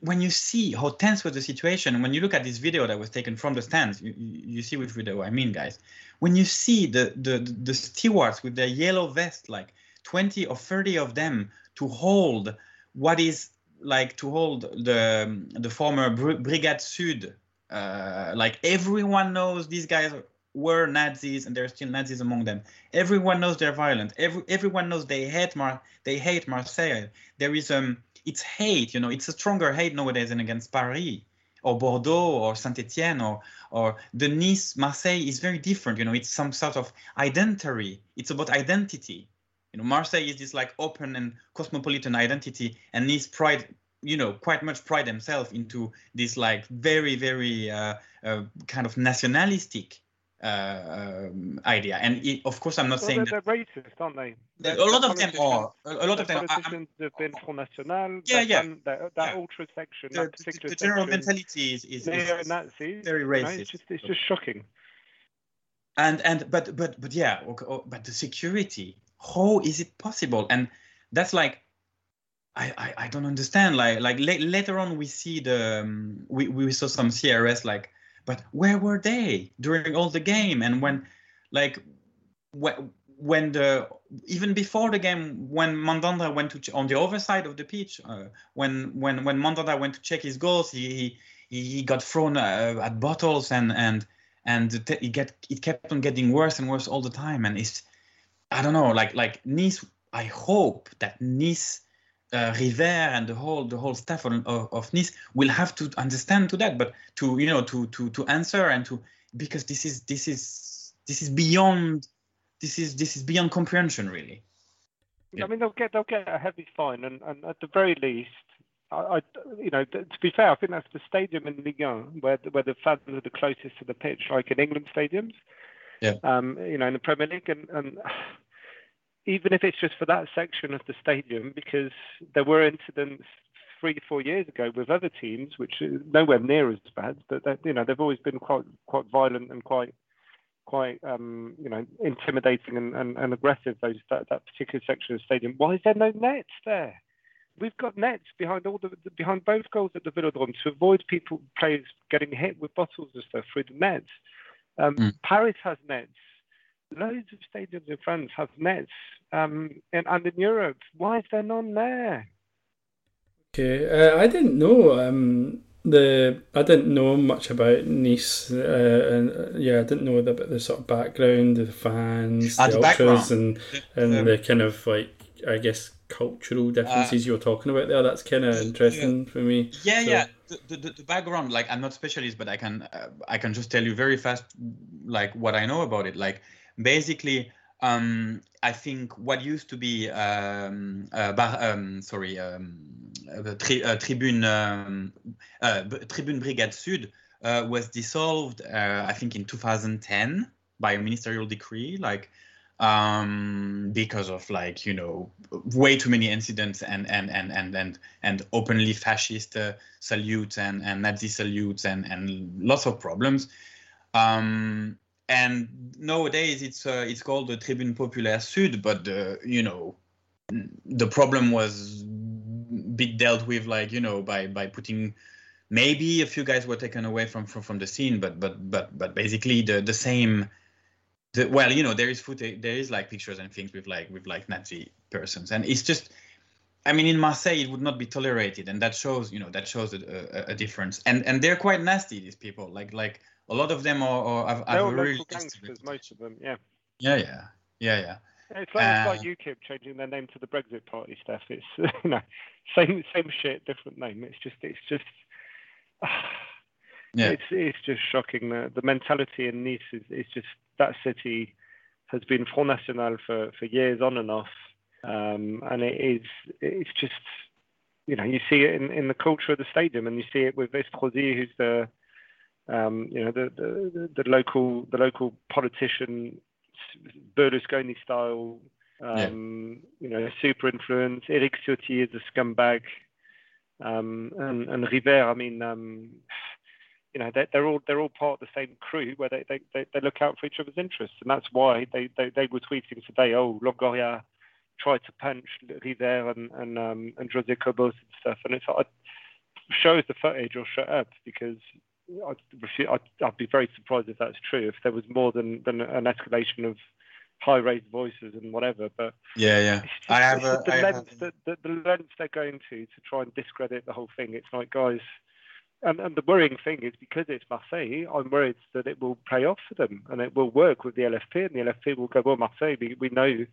when you see how tense was the situation, when you look at this video that was taken from the stands, you, you see which video I mean, guys. When you see the the the stewards with their yellow vest, like 20 or 30 of them to hold what is like to hold the the former Brigade Sud. Uh, like everyone knows these guys were Nazis and there are still Nazis among them. Everyone knows they're violent. Every everyone knows they hate Mar they hate Marseille. There is um it's hate, you know, it's a stronger hate nowadays than against Paris or Bordeaux or Saint Etienne or or the Nice Marseille is very different. You know, it's some sort of identity. It's about identity you know, Marseille is this like open and cosmopolitan identity, and Nice pride, you know, quite much pride themselves into this like very, very uh, uh, kind of nationalistic uh, um, idea. And it, of course, I'm not well, saying they're, they're racist, aren't they? They're, a lot of them are. A lot of them. Politicians have been Front National. Yeah, yeah. that, that yeah. ultra section, the, that the, the general section, mentality is, is, is Nazis, very racist. It's, just, it's just shocking. And and but but but yeah, but the security how is it possible? And that's like I, I, I don't understand. Like like la- later on we see the um, we, we saw some crs like but where were they during all the game? And when like when when the even before the game when Mandanda went to ch- on the other side of the pitch uh, when when when Mandanda went to check his goals he he, he got thrown uh, at bottles and and and it get it kept on getting worse and worse all the time. And it's I don't know, like like Nice. I hope that Nice, uh, Rivère, and the whole the whole staff of, of, Nice will have to understand to that, but to you know to to to answer and to because this is this is this is beyond this is this is beyond comprehension really. I mean, they'll get they'll get a heavy fine, and, and at the very least, I, you know, to be fair, I think that's the stadium in 1 where where the fans are the closest to the pitch, like in England stadiums. Yeah. Um, you know, in the Premier League, and, and even if it's just for that section of the stadium, because there were incidents three to four years ago with other teams, which is nowhere near as bad, but they, you know they've always been quite quite violent and quite quite um, you know intimidating and, and, and aggressive. Those that, that particular section of the stadium. Why is there no nets there? We've got nets behind all the behind both goals at the Velodrome to avoid people players getting hit with bottles and stuff through the nets. Um, Mm. Paris has nets. Loads of stadiums in France have nets, um, and, and in Europe, why is there none there? Okay, uh, I didn't know um, the I didn't know much about Nice, uh, and uh, yeah, I didn't know the, the sort of background, the fans, Ah, the, the ultras, and and Um, the kind of like I guess cultural differences you're talking about there. That's kind of interesting for me. Yeah, So- yeah. The, the, the background, like I'm not specialist, but I can uh, I can just tell you very fast, like what I know about it. Like basically, um, I think what used to be um, uh, bar, um, sorry, um, uh, tri- uh, Tribune um, uh, B- Tribune Brigade Sud uh, was dissolved. Uh, I think in 2010 by a ministerial decree. Like um, because of like you know way too many incidents and and and and and, and openly fascist uh, salutes and, and Nazi salutes and and lots of problems. Um, and nowadays it's uh, it's called the Tribune Populaire Sud, but the you know the problem was bit dealt with like you know by by putting maybe a few guys were taken away from from, from the scene, but but but but basically the the same the, well, you know, there is footage, there is like pictures and things with like with like Nazi persons, and it's just, I mean, in Marseille it would not be tolerated, and that shows, you know, that shows a, a, a difference, and and they're quite nasty. These people, like like a lot of them are, are have, They're have all a local really gangsters, most of them. Yeah. yeah, yeah, yeah, yeah. It's like, it's like Uh, UKIP changing their name to the Brexit Party stuff. It's you know same same shit, different name. It's just it's just Yeah. it's it's just shocking. The the mentality in Nice is, is just that city has been Front National for for years on and off, um, and it is it's just you know you see it in, in the culture of the stadium, and you see it with Estrosi, who's the um, you know the, the the local the local politician Berlusconi style, um, you know, super influence. Eric Ciotti is a scumbag, um, and and Rivère. I mean, um, you know, they're, they're all they're all part of the same crew where they, they, they, they look out for each other's interests, and that's why they, they, they were tweeting today. Oh, Longoria tried to punch Rivère and and um, and Jose Cobos and stuff, and it's like shows the footage or shut up because I'd, I'd, I'd be very surprised if that's true. If there was more than, than an escalation of high raised voices and whatever, but Yeah, yeah. just, I have a, the I have, that the, the length they're going to to try and discredit the whole thing. It's like guys, and, and the worrying thing is because it's Marseille, I'm worried that it will pay off for them and it will work with the LFP, and the LFP will go, well, Marseille, we, we know.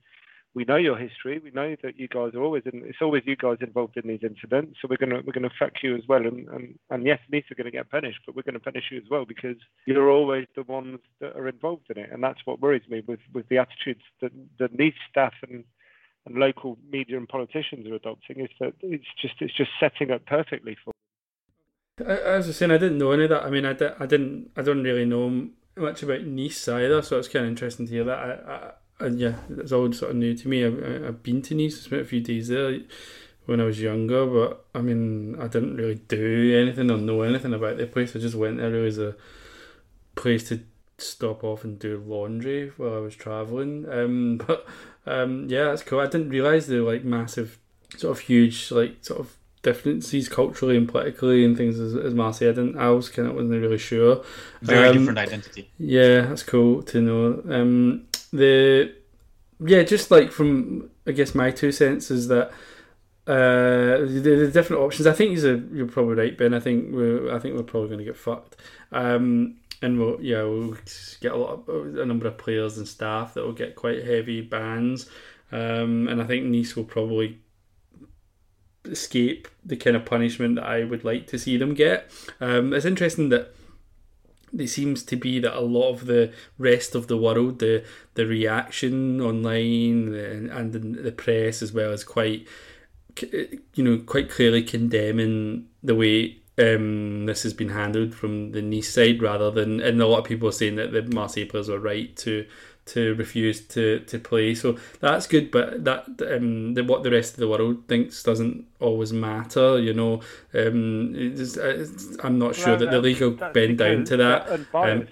We know your history. We know that you guys are always in. It's always you guys involved in these incidents. So we're gonna we're gonna fuck you as well. And and, and yes, Nice are gonna get punished, but we're gonna punish you as well because you're always the ones that are involved in it. And that's what worries me with with the attitudes that the Nice staff and and local media and politicians are adopting is that it's just it's just setting up perfectly for. I- As I was saying, I didn't know any of that. I mean, I, di- I didn't, I don't really know much about Nice either, so it's kind of interesting to hear that. I, I, I, yeah, it's all sort of new to me. I've, I've been to Nice, I spent a few days there when I was younger, but I mean, I didn't really do anything or know anything about the place. I just went there really as a place to stop off and do laundry while I was traveling. Um, but um, yeah, that's cool. I didn't realize the like massive, sort of huge, like sort of differences culturally and politically and things as, as Marseille. I didn't. I was kind of wasn't really sure. very Um, different identity. Yeah, that's cool to know. Um, the yeah, just like from I guess my two cents is that uh, the, the different options. I think you're probably right, Ben. I think we're I think we're probably going to get fucked. Um, and we'll yeah we'll get a lot of a number of players and staff that will get quite heavy bans. Um, and I think Nice will probably escape the kind of punishment that I would like to see them get. Um, it's interesting that it seems to be that a lot of the rest of the world, the the reaction online and, and in the press as well, is quite, you know, quite clearly condemning the way um, this has been handled from the Nice side rather than, and a lot of people are saying that the Marseille players were right to to refuse to, to play. So that's good, but that um, the, what the rest of the world thinks doesn't always matter. You know, um, it's, it's, I'm not sure Well, that the no, league will that's bend down to that. they're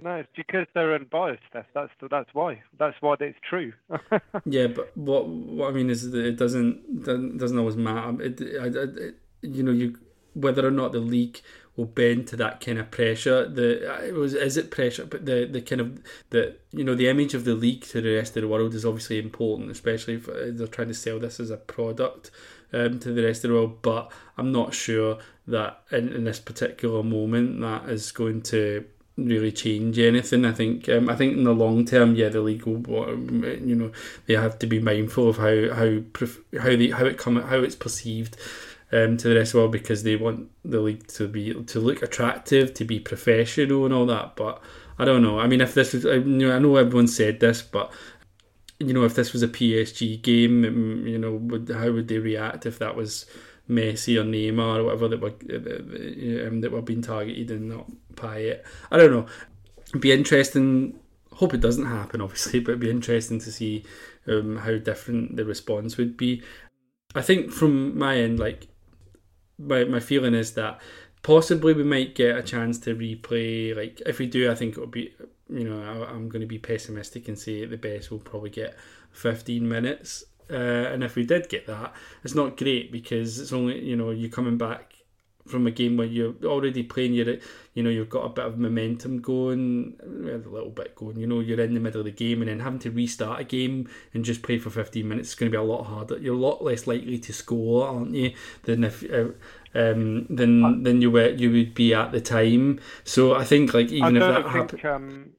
no, it's because they're unbiased. Steph. That's that's why. That's why it's true. Yeah, but what what I mean is that it doesn't doesn't, doesn't always matter. It, I, I, it, you know, you whether or not the league will bend to that kind of pressure. The it was is it pressure, but the the kind of the you know the image of the league to the rest of the world is obviously important, especially if uh, they're trying to sell this as a product um, to the rest of the world. But I'm not sure that in, in this particular moment that is going to really change anything. I think um, I think in the long term, yeah, the league will, you know, they have to be mindful of how how how they how it come how it's perceived um, to the rest of the world because they want the league to be to look attractive, to be professional and all that. But I don't know. I mean, if this was, I, you know, I know everyone said this, but you know, if this was a PSG game, you know, would how would they react if that was Messi or Neymar or whatever that were um, that were being targeted and not Payet? I don't know. It'd be interesting. Hope it doesn't happen, obviously, but it'd be interesting to see um, how different the response would be. I think from my end, like my my feeling is that possibly we might get a chance to replay. Like if we do, I think it'll be. You know, I, I'm going to be pessimistic and say at the best we'll probably get 15 minutes. Uh, and if we did get that, it's not great because it's only you know you're coming back from a game where you're already playing. You're you know you've got a bit of momentum going, a little bit going. You know you're in the middle of the game and then having to restart a game and just play for 15 minutes is going to be a lot harder. You're a lot less likely to score, aren't you? Than if. Uh, um, than than you were you would be at the time. So I think like even if that happened, Um,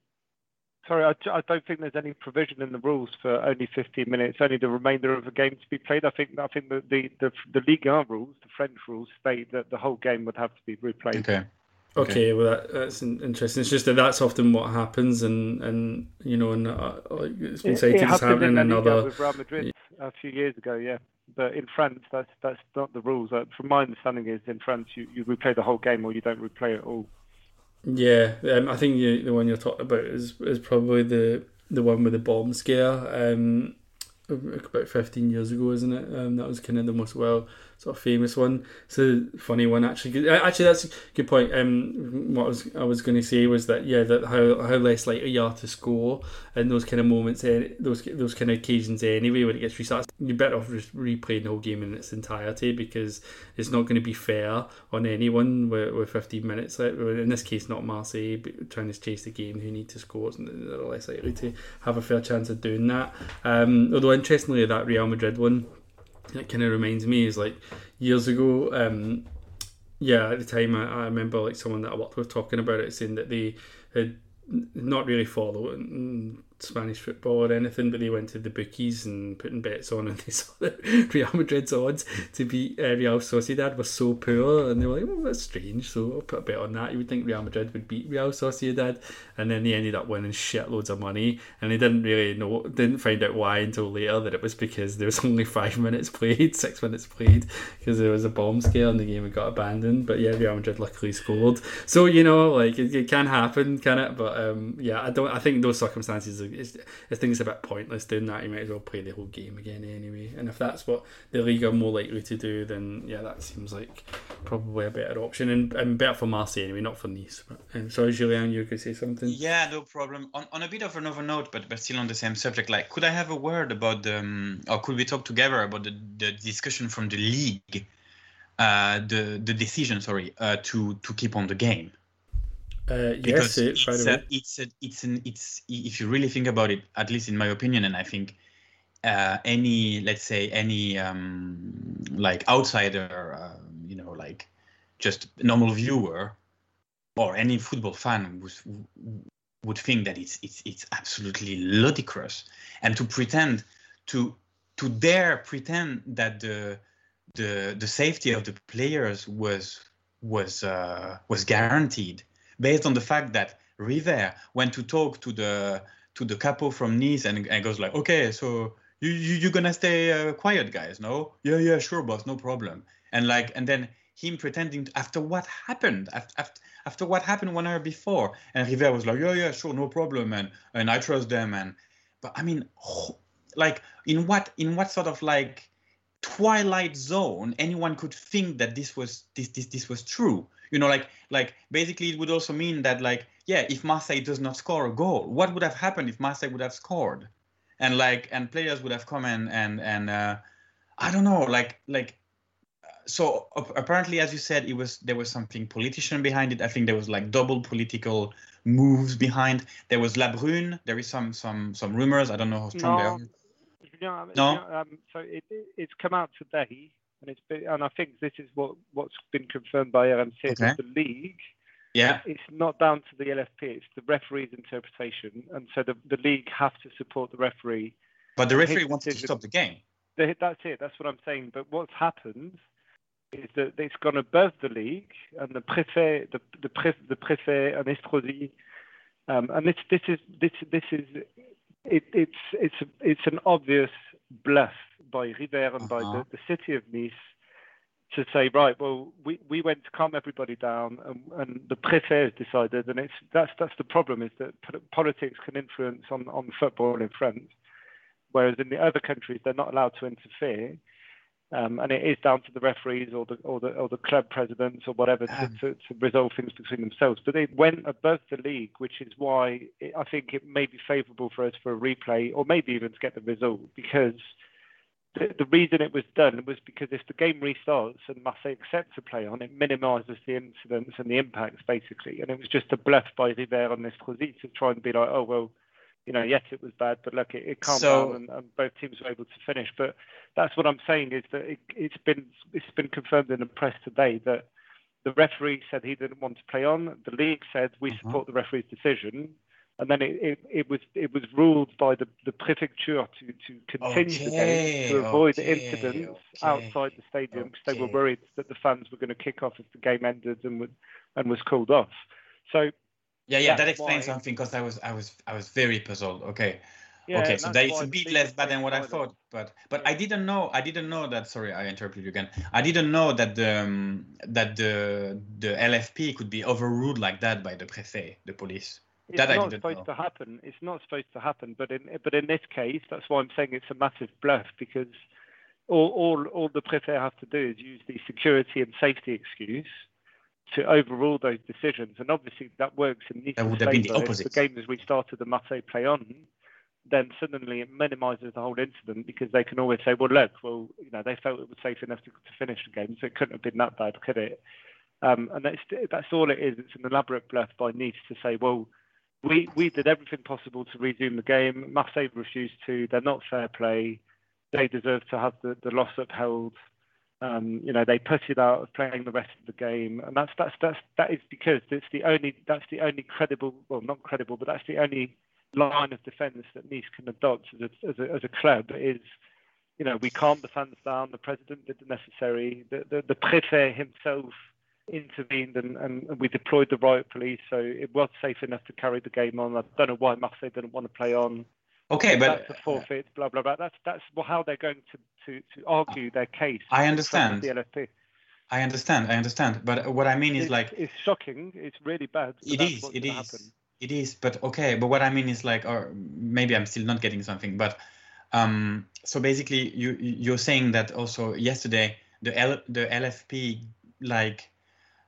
sorry, I, I don't think there's any provision in the rules for only 15 minutes, only the remainder of the game to be played. I think I think the the the, the Ligue 1 rules, the French rules, state that the whole game would have to be replayed. Okay. Okay, well that, that's interesting. It's just that that's often what happens, and and you know, and uh, it's been It, cited it as happening in in La Liga other. with Real Madrid a few years ago, yeah. But in France, that's that's not the rules. Uh, from my understanding, is in France you, you replay the whole game or you don't replay it all. Yeah, um, I think you, the one you're talking about is is probably the the one with the bomb scare. Um, about fifteen years ago, isn't it? Um, that was kind of the most well sort of famous one. It's a funny one actually. Uh, Actually, that's a good point. Um, what I was I was going to say was that yeah, that how how less likely you are to score in those kind of moments, eh, those those kind of occasions anyway when it gets restarted. You're better off just replaying the whole game in its entirety because it's not going to be fair on anyone with, with 15 minutes. In this case, not Marseille, but trying to chase the game who need to score, and they're less likely to have a fair chance of doing that. Um, although interestingly, that Real Madrid one it kind of reminds me is like years ago. Um, yeah, at the time, I, I remember like someone that I worked with talking about it, saying that they had not really followed Spanish football or anything, but they went to the bookies and putting bets on, and they saw that Real Madrid's odds to beat uh, Real Sociedad were so poor, and they were like, "Oh, that's strange." So I'll put a bet on that. You would think Real Madrid would beat Real Sociedad, and then they ended up winning shitloads of money, and they didn't really know, didn't find out why until later that it was because there was only five minutes played, six minutes played, because there was a bomb scare and the game had got abandoned. But yeah, Real Madrid luckily scored. So you know, like it, it can happen, can it? But um, yeah, I don't. I think those circumstances, are, it's, I think it's a bit pointless doing that. You might as well play the whole game again anyway. And if that's what the league are more likely to do, then yeah, that seems like probably a better option and, and better for Marseille anyway, not for Nice. But, um, sorry, Julian, you could say something. Yeah, no problem. On, on a bit of another note, but but still on the same subject, like, could I have a word about the, um, or could we talk together about the, the discussion from the league, uh, the the decision, sorry, uh, to to keep on the game Uh, because yes, it, it's, the a, it's a, it's an it's if you really think about it, at least in my opinion, and I think uh, any let's say any um, like outsider, um, you know, like just normal viewer or any football fan would would think that it's it's it's absolutely ludicrous, and to pretend to to dare pretend that the the the safety of the players was was uh, was guaranteed based on the fact that Rivère went to talk to the to the capo from Nice and, and goes like, okay, so you, you you're gonna stay uh, quiet, guys, no? Yeah, yeah, sure, boss, no problem. And like, and then him pretending after what happened after, after after what happened one hour before and Rivère was like yeah yeah sure no problem and and I trust them and but I mean like in what in what sort of like twilight zone anyone could think that this was this this this was true you know like like basically it would also mean that like yeah if Marseille does not score a goal what would have happened if Marseille would have scored? And like and players would have come and and and uh, I don't know like like so apparently as you said it was there was something politician behind it. I think there was like double political moves behind. There was Labrune. There is some some some rumors. I don't know how strong No. they are Yeah, No? um, so it, it's come out today, and it's been, and I think this is what what's been confirmed by RMC Okay. that the league. yeah It's not down to the LFP; it's the referee's interpretation, and so the the league have to support the referee. but the referee wanted to stop the game They- That's it. That's what I'm saying. But what's happened is that it's gone above the league, and the préfet, the the, pref, the préfet and Estrosi, um, and this this is this this is it, it's it's it's an obvious bluff by Rivère and by Uh-huh. the, the city of Nice to say right. Well, we, we went to calm everybody down, and, and the préfet has decided, and it's that's that's the problem is that politics can influence on on football in France whereas in the other countries they're not allowed to interfere. Um, and it is down to the referees or the or the or the club presidents or whatever to, Um. to, to resolve things between themselves. But it went above the league, which is why it, I think it may be favourable for us for a replay or maybe even to get the result because the, the reason it was done was because if the game restarts and Marseille accepts a play on, it minimises the incidents and the impacts basically. And it was just a bluff by Rivère and Estrosi to try and be like, oh well, you know, yes, it was bad, but look, it, it calmed So- down and, and both teams were able to finish. But that's what I'm saying is that it, it's been it's been confirmed in the press today that the referee said he didn't want to play on. The league said we Uh-huh. support the referee's decision, and then it, it, it was it was ruled by the, the prefecture to, to continue the game to avoid okay, incidents okay, outside the stadium because they were worried that the fans were going to kick off if the game ended and would, and was called off. So yeah yeah that explains why- something because I was I was I was very puzzled okay yeah, okay so that's that is a bit less bad than what I thought but but I didn't know I didn't know that sorry I interrupted you again I didn't know that the um, that the the LFP could be overruled like that by the préfet the police It's That I not didn't supposed know. to happen. It's not supposed to happen. But in but in this case, that's why I'm saying it's a massive bluff because all all all the préfet have to do is use the security and safety excuse to overrule those decisions. And obviously that works in Nice's That would have been the. If opposite. the game as we started the Marseille play on, then suddenly it minimises the whole incident because they can always say, well, look, well, you know, they felt it was safe enough to, to finish the game, so it couldn't have been that bad, could it? Um, and that's that's all it is. It's an elaborate bluff by Nice to say, well, we we did everything possible to resume the game. Marseille refused to. They're not fair play. They deserve to have the, the loss upheld. Um, you know, they put it out playing the rest of the game, and that's that's that's that is because it's the only that's the only credible, well, not credible, but that's the only line of defence that Nice can adopt as a, as a as a club is, you know, we calmed the fans down. The president did the necessary. The the, the préfet himself intervened and, and we deployed the riot police, so it was safe enough to carry the game on. I don't know why Marseille didn't want to play on. Okay but that's a forfeit, blah blah blah. That's that's how they're going to, to, to argue their case. I in front of understand. The LFP. I understand I understand but what I mean is It's, like it's shocking. It's really bad. It is. It is. happen. It is. But okay. But what I mean is like, or maybe I'm still not getting something. But um, so basically, you you're saying that also yesterday the L, the LFP like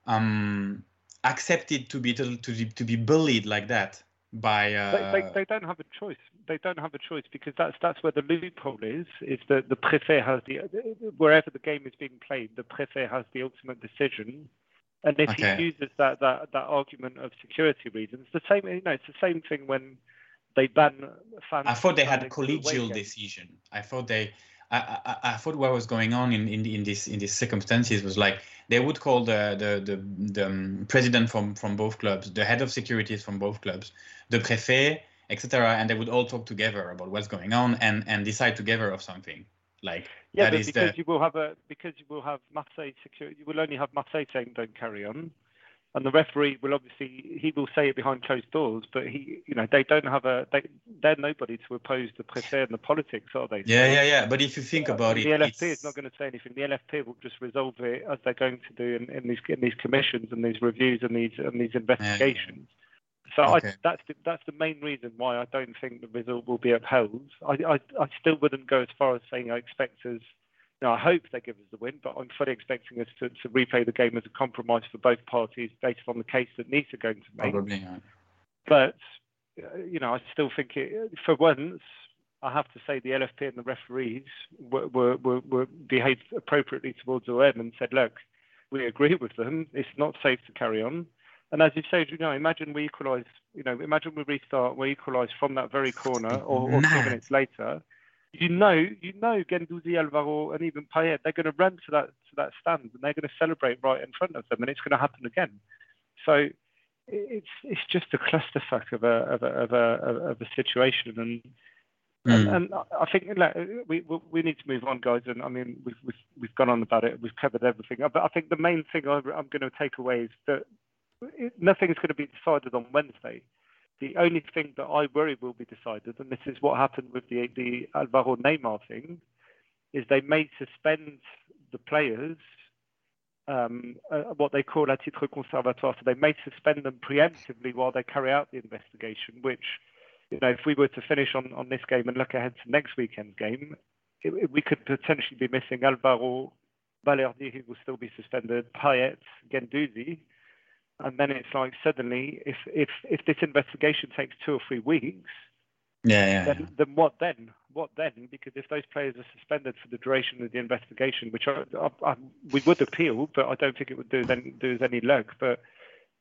um accepted to be to to, to be bullied like that by uh, They, they, they don't have a choice. They don't have a choice because that's that's where the loophole is. Is that the préfet has the wherever the game is being played, the préfet has the ultimate decision. And if Okay. he uses that, that that argument of security reasons, the same you know it's the same thing when they ban fans. I thought they had a travelling to away collegial decision. I thought they, I, I, I thought what was going on in, in, in this in these circumstances was like they would call the the the, the um, president from from both clubs, the head of securities from both clubs, the préfet, etc., and they would all talk together about what's going on and and decide together of something. Like Yeah, that but because the you will have a because you will have Marseille security, you will only have Marseille saying don't carry on, and the referee will obviously he will say it behind closed doors, but he you know they don't have a they they're nobody to oppose the préfet and the politics, are they? Yeah, yeah, yeah. But if you think about it, the LFP it's- is not going to say anything. The LFP will just resolve it as they're going to do in, in these in these commissions and these reviews and these and these investigations. So Okay. I, that's the, that's the main reason why I don't think the result will be upheld. I, I I still wouldn't go as far as saying I expect us. You know, I hope they give us the win, but I'm fully expecting us to, to replay the game as a compromise for both parties based on the case that Nice are going to make. probably. yeah. But uh, you know, I still think it, for once, I have to say the LFP and the referees were, were, were, were behaved appropriately towards OM and said, look, we agree with them. It's not safe to carry on. And as you say, you know, imagine we equalise. You know, imagine we restart, we equalise from that very corner, or, or two minutes later. You know, you know, Guendouzi, Alvaro, and even Payet, they're going to run to that to that stand and they're going to celebrate right in front of them, and it's going to happen again. So it's it's just a clusterfuck of a of a of a of a situation, and and, Mm. and I think like, we we we need to move on, guys. And I mean, we've we've we've gone on about it. We've covered everything. But I think the main thing I'm going to take away is that it, nothing's going to be decided on Wednesday. The only thing that I worry will be decided, and this is what happened with the the Alvaro Neymar thing, is they may suspend the players um, uh, what they call a titre conservatoire. So they may suspend them preemptively while they carry out the investigation, which, you know, if we were to finish on, on this game and look ahead to next weekend's game, it, it- we could potentially be missing Alvaro, Balerdi, who will still be suspended, Payet, Guendouzi. And then it's like suddenly, if, if, if this investigation takes two or three weeks, Yeah, yeah. then, then what then? What then? Because if those players are suspended for the duration of the investigation, which I, I, I, we would appeal, but I don't think it would do, then, do us any luck. But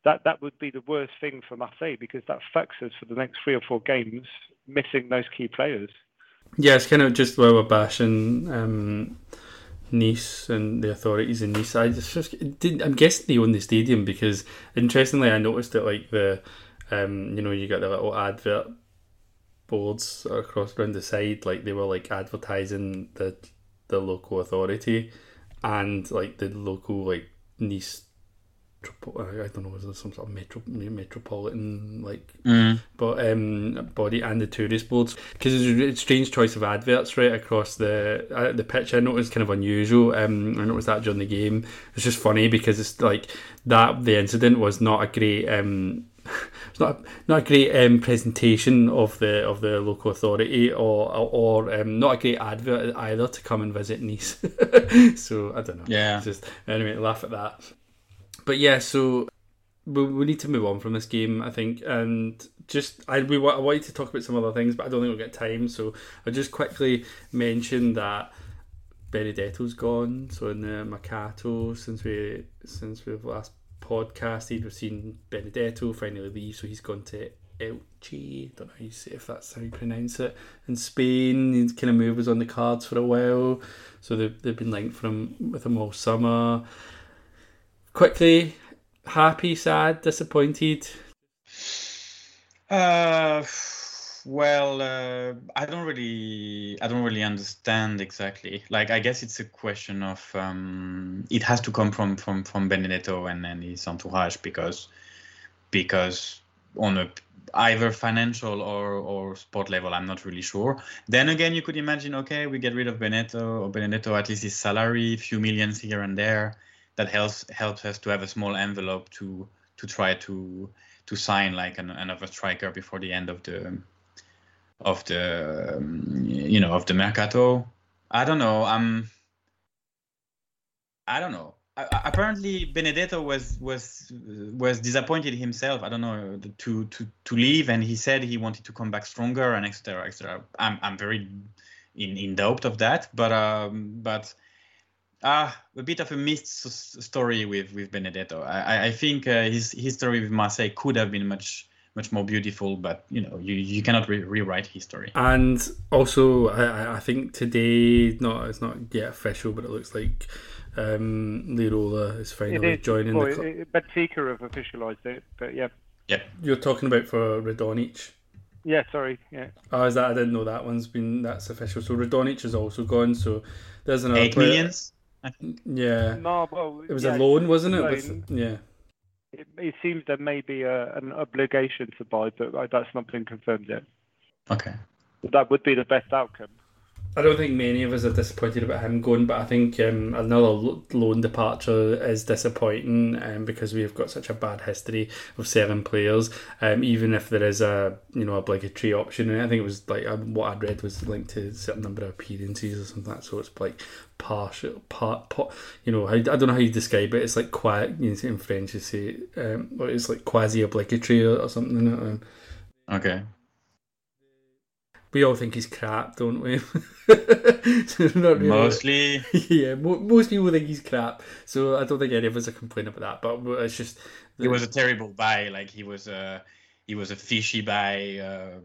that that would be the worst thing for Marseille because that fucks us for the next three or four games, missing those key players. Yeah, it's kind of just where we're bashing um, Nice and the authorities in Nice. I just, I'm guessing they own the stadium because interestingly, I noticed that like the um, you know you got the little advert boards across around the side, like they were like advertising the the local authority and like the local like Nice. I don't know, was there some sort of metro, metropolitan like Mm. but um, body and the tourist boards because it's a strange choice of adverts right across the uh, the pitch. I noticed kind of unusual. Um, I noticed that during the game. It's just funny because it's like that. The incident was not a great. Um, it's not a, not a great um, presentation of the of the local authority or or, or um, not a great advert either to come and visit Nice. so I don't know. Yeah. Just anyway, laugh at that. But yeah, so we, we need to move on from this game, I think, and just I we I wanted to talk about some other things, but I don't think we'll get time. So I'll just quickly mention that Benedetto's gone. So in the Mercato, since we since we've last podcasted, we've seen Benedetto finally leave, so he's gone to Elche. Don't know how you say if that's how you pronounce it. In Spain, his kind of move was on the cards for a while, so they've they've been linked from with him all summer. Quickly, happy, sad, disappointed. Uh, well, uh, I don't really, I don't really understand exactly. Like, I guess it's a question of um, it has to come from from from Benedetto and and his entourage because because on a either financial or or sport level, I'm not really sure. Then again, you could imagine, okay, we get rid of Benedetto or Benedetto at least his salary, few millions here and there. That helps helps us to have a small envelope to to try to to sign like an, another striker before the end of the of the um, you know of the mercato. I don't know. I'm. I don't know. I, apparently, Benedetto was was was disappointed himself. I don't know to to to leave, and he said he wanted to come back stronger and etc. etc. I'm I'm very in in doubt of that, but um but ah a bit of a missed s- story with with Benedetto. I I- I think uh, his history with Marseille could have been much much more beautiful, but you know you you cannot re- rewrite history. And also, I, I- I think today, not it's not yet official, but it looks like um, Lirola is It finally is. joining well, the club. it- Benfica have officialised it, but yeah, Yeah. You're talking about for Radonjić. yeah. Sorry, yeah. Oh, is that? I didn't know that one's been that's official. So Radonjić is also gone. So there's another Eight player- millions. Yeah, No, well, it was yeah, a loan, wasn't it? With, yeah, it, it seems there may be a, an obligation to buy, but uh, that's not been confirmed yet. Okay. That would be the best outcome. I don't think many of us are disappointed about him going, but I think um, another loan departure is disappointing um, because we've got such a bad history of selling players. Um, even if there is a you know obligatory option, and I think it was like um, what I'd read was linked to a certain number of appearances or something like that. So it's like partial, part, part you know, I, I don't know how you describe it. It's like quiet you know, in French. You say um, it's like quasi obligatory or, or something. Okay. We all think he's crap, don't we? so not really. Mostly. yeah, mo- most people think he's crap, so I don't think any of us are complaining about that. But it's just He was a terrible buy. Like he was a he was a fishy buy. Uh,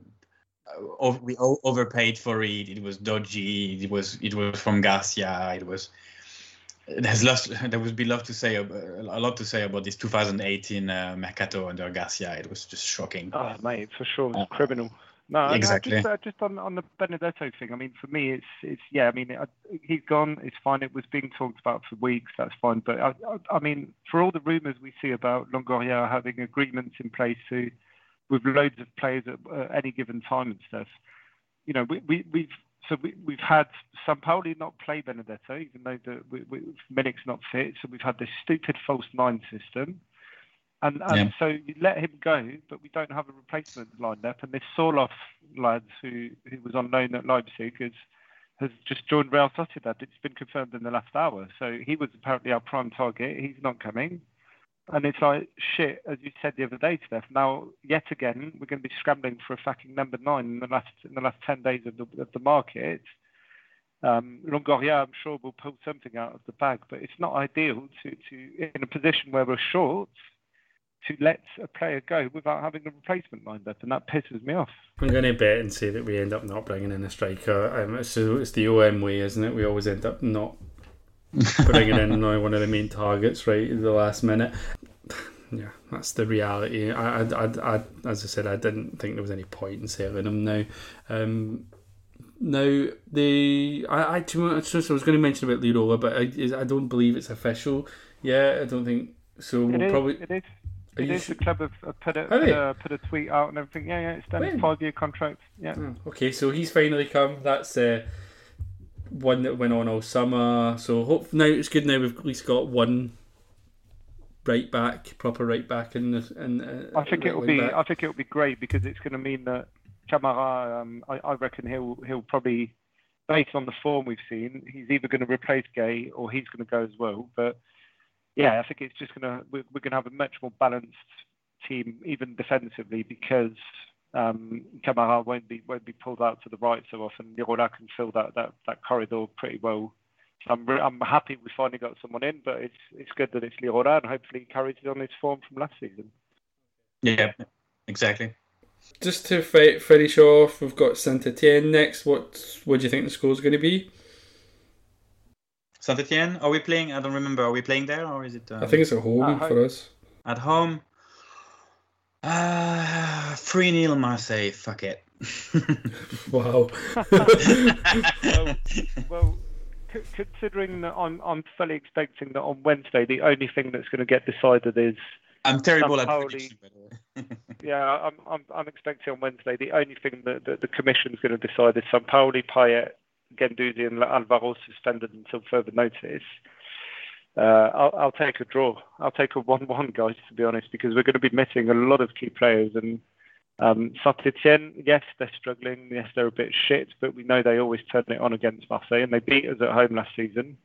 o- we o- overpaid for it. It was dodgy. It was it was from Garcia. It was. There's lots. There would be love to say a lot to say about this 2018 uh, Mercato under Garcia. It was just shocking. Oh, mate, for sure, it's Uh, criminal. No, I exactly. Just, uh, just on on the Benedetto thing. I mean, for me, it's it's yeah. I mean, I, he's gone. It's fine. It was being talked about for weeks. That's fine. But I, I, I mean, for all the rumours we see about Longoria having agreements in place to, with loads of players at uh, any given time and stuff, you know, we, we we've so we, we've had Sampaoli not play Benedetto, even though the we, we, Milik's not fit. So we've had this stupid false nine system. And, and Yeah. so you let him go, but we don't have a replacement lined up. And this Sørloth lad who, who was on loan at Leipzig has, has just joined Real Sociedad. It's been confirmed in the last hour. So he was apparently our prime target. He's not coming. And it's like, shit, as you said the other day, Steph, now, yet again, we're going to be scrambling for a fucking number nine in the last, in the last 10 days of the, of the market. Um, Longoria, I'm sure, will pull something out of the bag, but it's not ideal to, to in a position where we're short, to let a player go without having a replacement lined up, and that pisses me off. I'm going to bet and say that we end up not bringing in a striker. Um, so it's the OM way, isn't it? We always end up not bringing in one of the main targets right at the last minute. Yeah, that's the reality. I, I, I, I, as I said, I didn't think there was any point in selling him now. Um, now the I, I, to be honest, I was going to mention about Lirola, but I, I don't believe it's official. Yeah, I don't think so. It We'll is, probably. it is. Are It is. The club have, have put, a, put, a, put a tweet out and everything. Yeah, yeah, it's done. Five year contract. Yeah. Oh, okay, so he's finally come. That's uh, one that went on all summer. So hope now it's good. Now we've at least got one right back, proper right back in the. In, uh, I think right it'll be. back. I think it'll be great because it's going to mean that Kamara. Um, I, I reckon he'll he'll probably, based on the form we've seen, he's either going to replace Gueye or he's going to go as well. But yeah, I think it's just going to we're, we're going to have a much more balanced team, even defensively, because um, Kamara won't be won't be pulled out to the right so often. Lirola can fill that, that, that corridor pretty well. So I'm re- I'm happy we finally got someone in, but it's it's good that it's Lirola and hopefully he carries on his form from last season. Yeah, exactly. Just to fi- finish off, we've got Saint Etienne next. What what do you think the score's going to be? Saint Etienne, are we playing? I don't remember. Are we playing there or is it? Um, I think it's at home Uh, for us. at home. Uh, 3 0 Marseille. Fuck it. Wow. well, well c- considering that I'm I'm fully expecting that on Wednesday the only thing that's going to get decided is I'm terrible at prediction, by the way. yeah I'm I'm, I'm expecting on Wednesday the only thing that, that the commission's going to decide is Sampaoli, Payet, Guendouzi, and Alvaro suspended until further notice. Uh, I'll, I'll take a draw. I'll take a one-one, guys. To be honest, because we're going to be missing a lot of key players and. Um, Saint Etienne, yes, they're struggling. Yes, they're a bit shit, but we know they always turn it on against Marseille, and they beat us at home last season.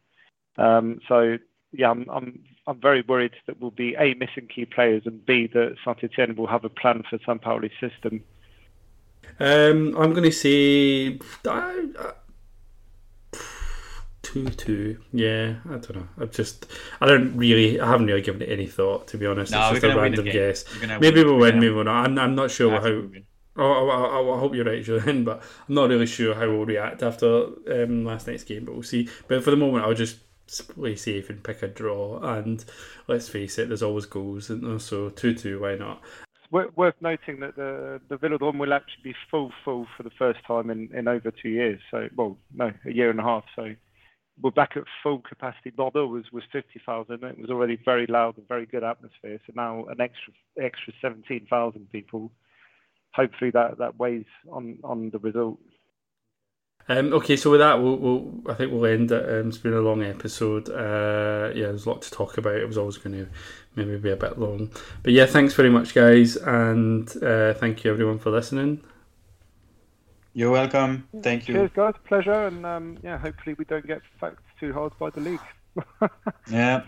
Um, so, yeah, I'm, I'm I'm very worried that we'll be a missing key players, and b that Saint Etienne will have a plan for Sampaoli's system. Um, I'm going to say two two. Yeah, I don't know. I've just I don't really I haven't really given it any thought to be honest. No, it's just a gonna win the random guess. Maybe win. we'll win, maybe we'll not. I'm, I'm not sure how. think we'll win. Oh, I, I, I hope you're right, Julian, but I'm not really sure how we'll react after um, last night's game. But we'll see. But for the moment, I'll just play safe and pick a draw. And let's face it, there's always goals, and so two two. Why not? Wor- Worth noting that the the Velodrome will actually be full full for the first time in, in over two years. So, well, no, a year and a half. So, we're back at full capacity. Bordeaux was was fifty thousand. It was already very loud and very good atmosphere. So now an extra extra seventeen thousand people. Hopefully that that weighs on on the result. Um, okay, so with that, we'll, we'll I think we'll end it. Um, it's been a long episode. Uh, yeah, there's a lot to talk about. It was always going to maybe be a bit long, but yeah, thanks very much, guys, and uh, thank you everyone for listening. You're welcome. Thank you. Cheers, guys. Pleasure, and um, yeah, hopefully we don't get fucked too hard by the league. yeah.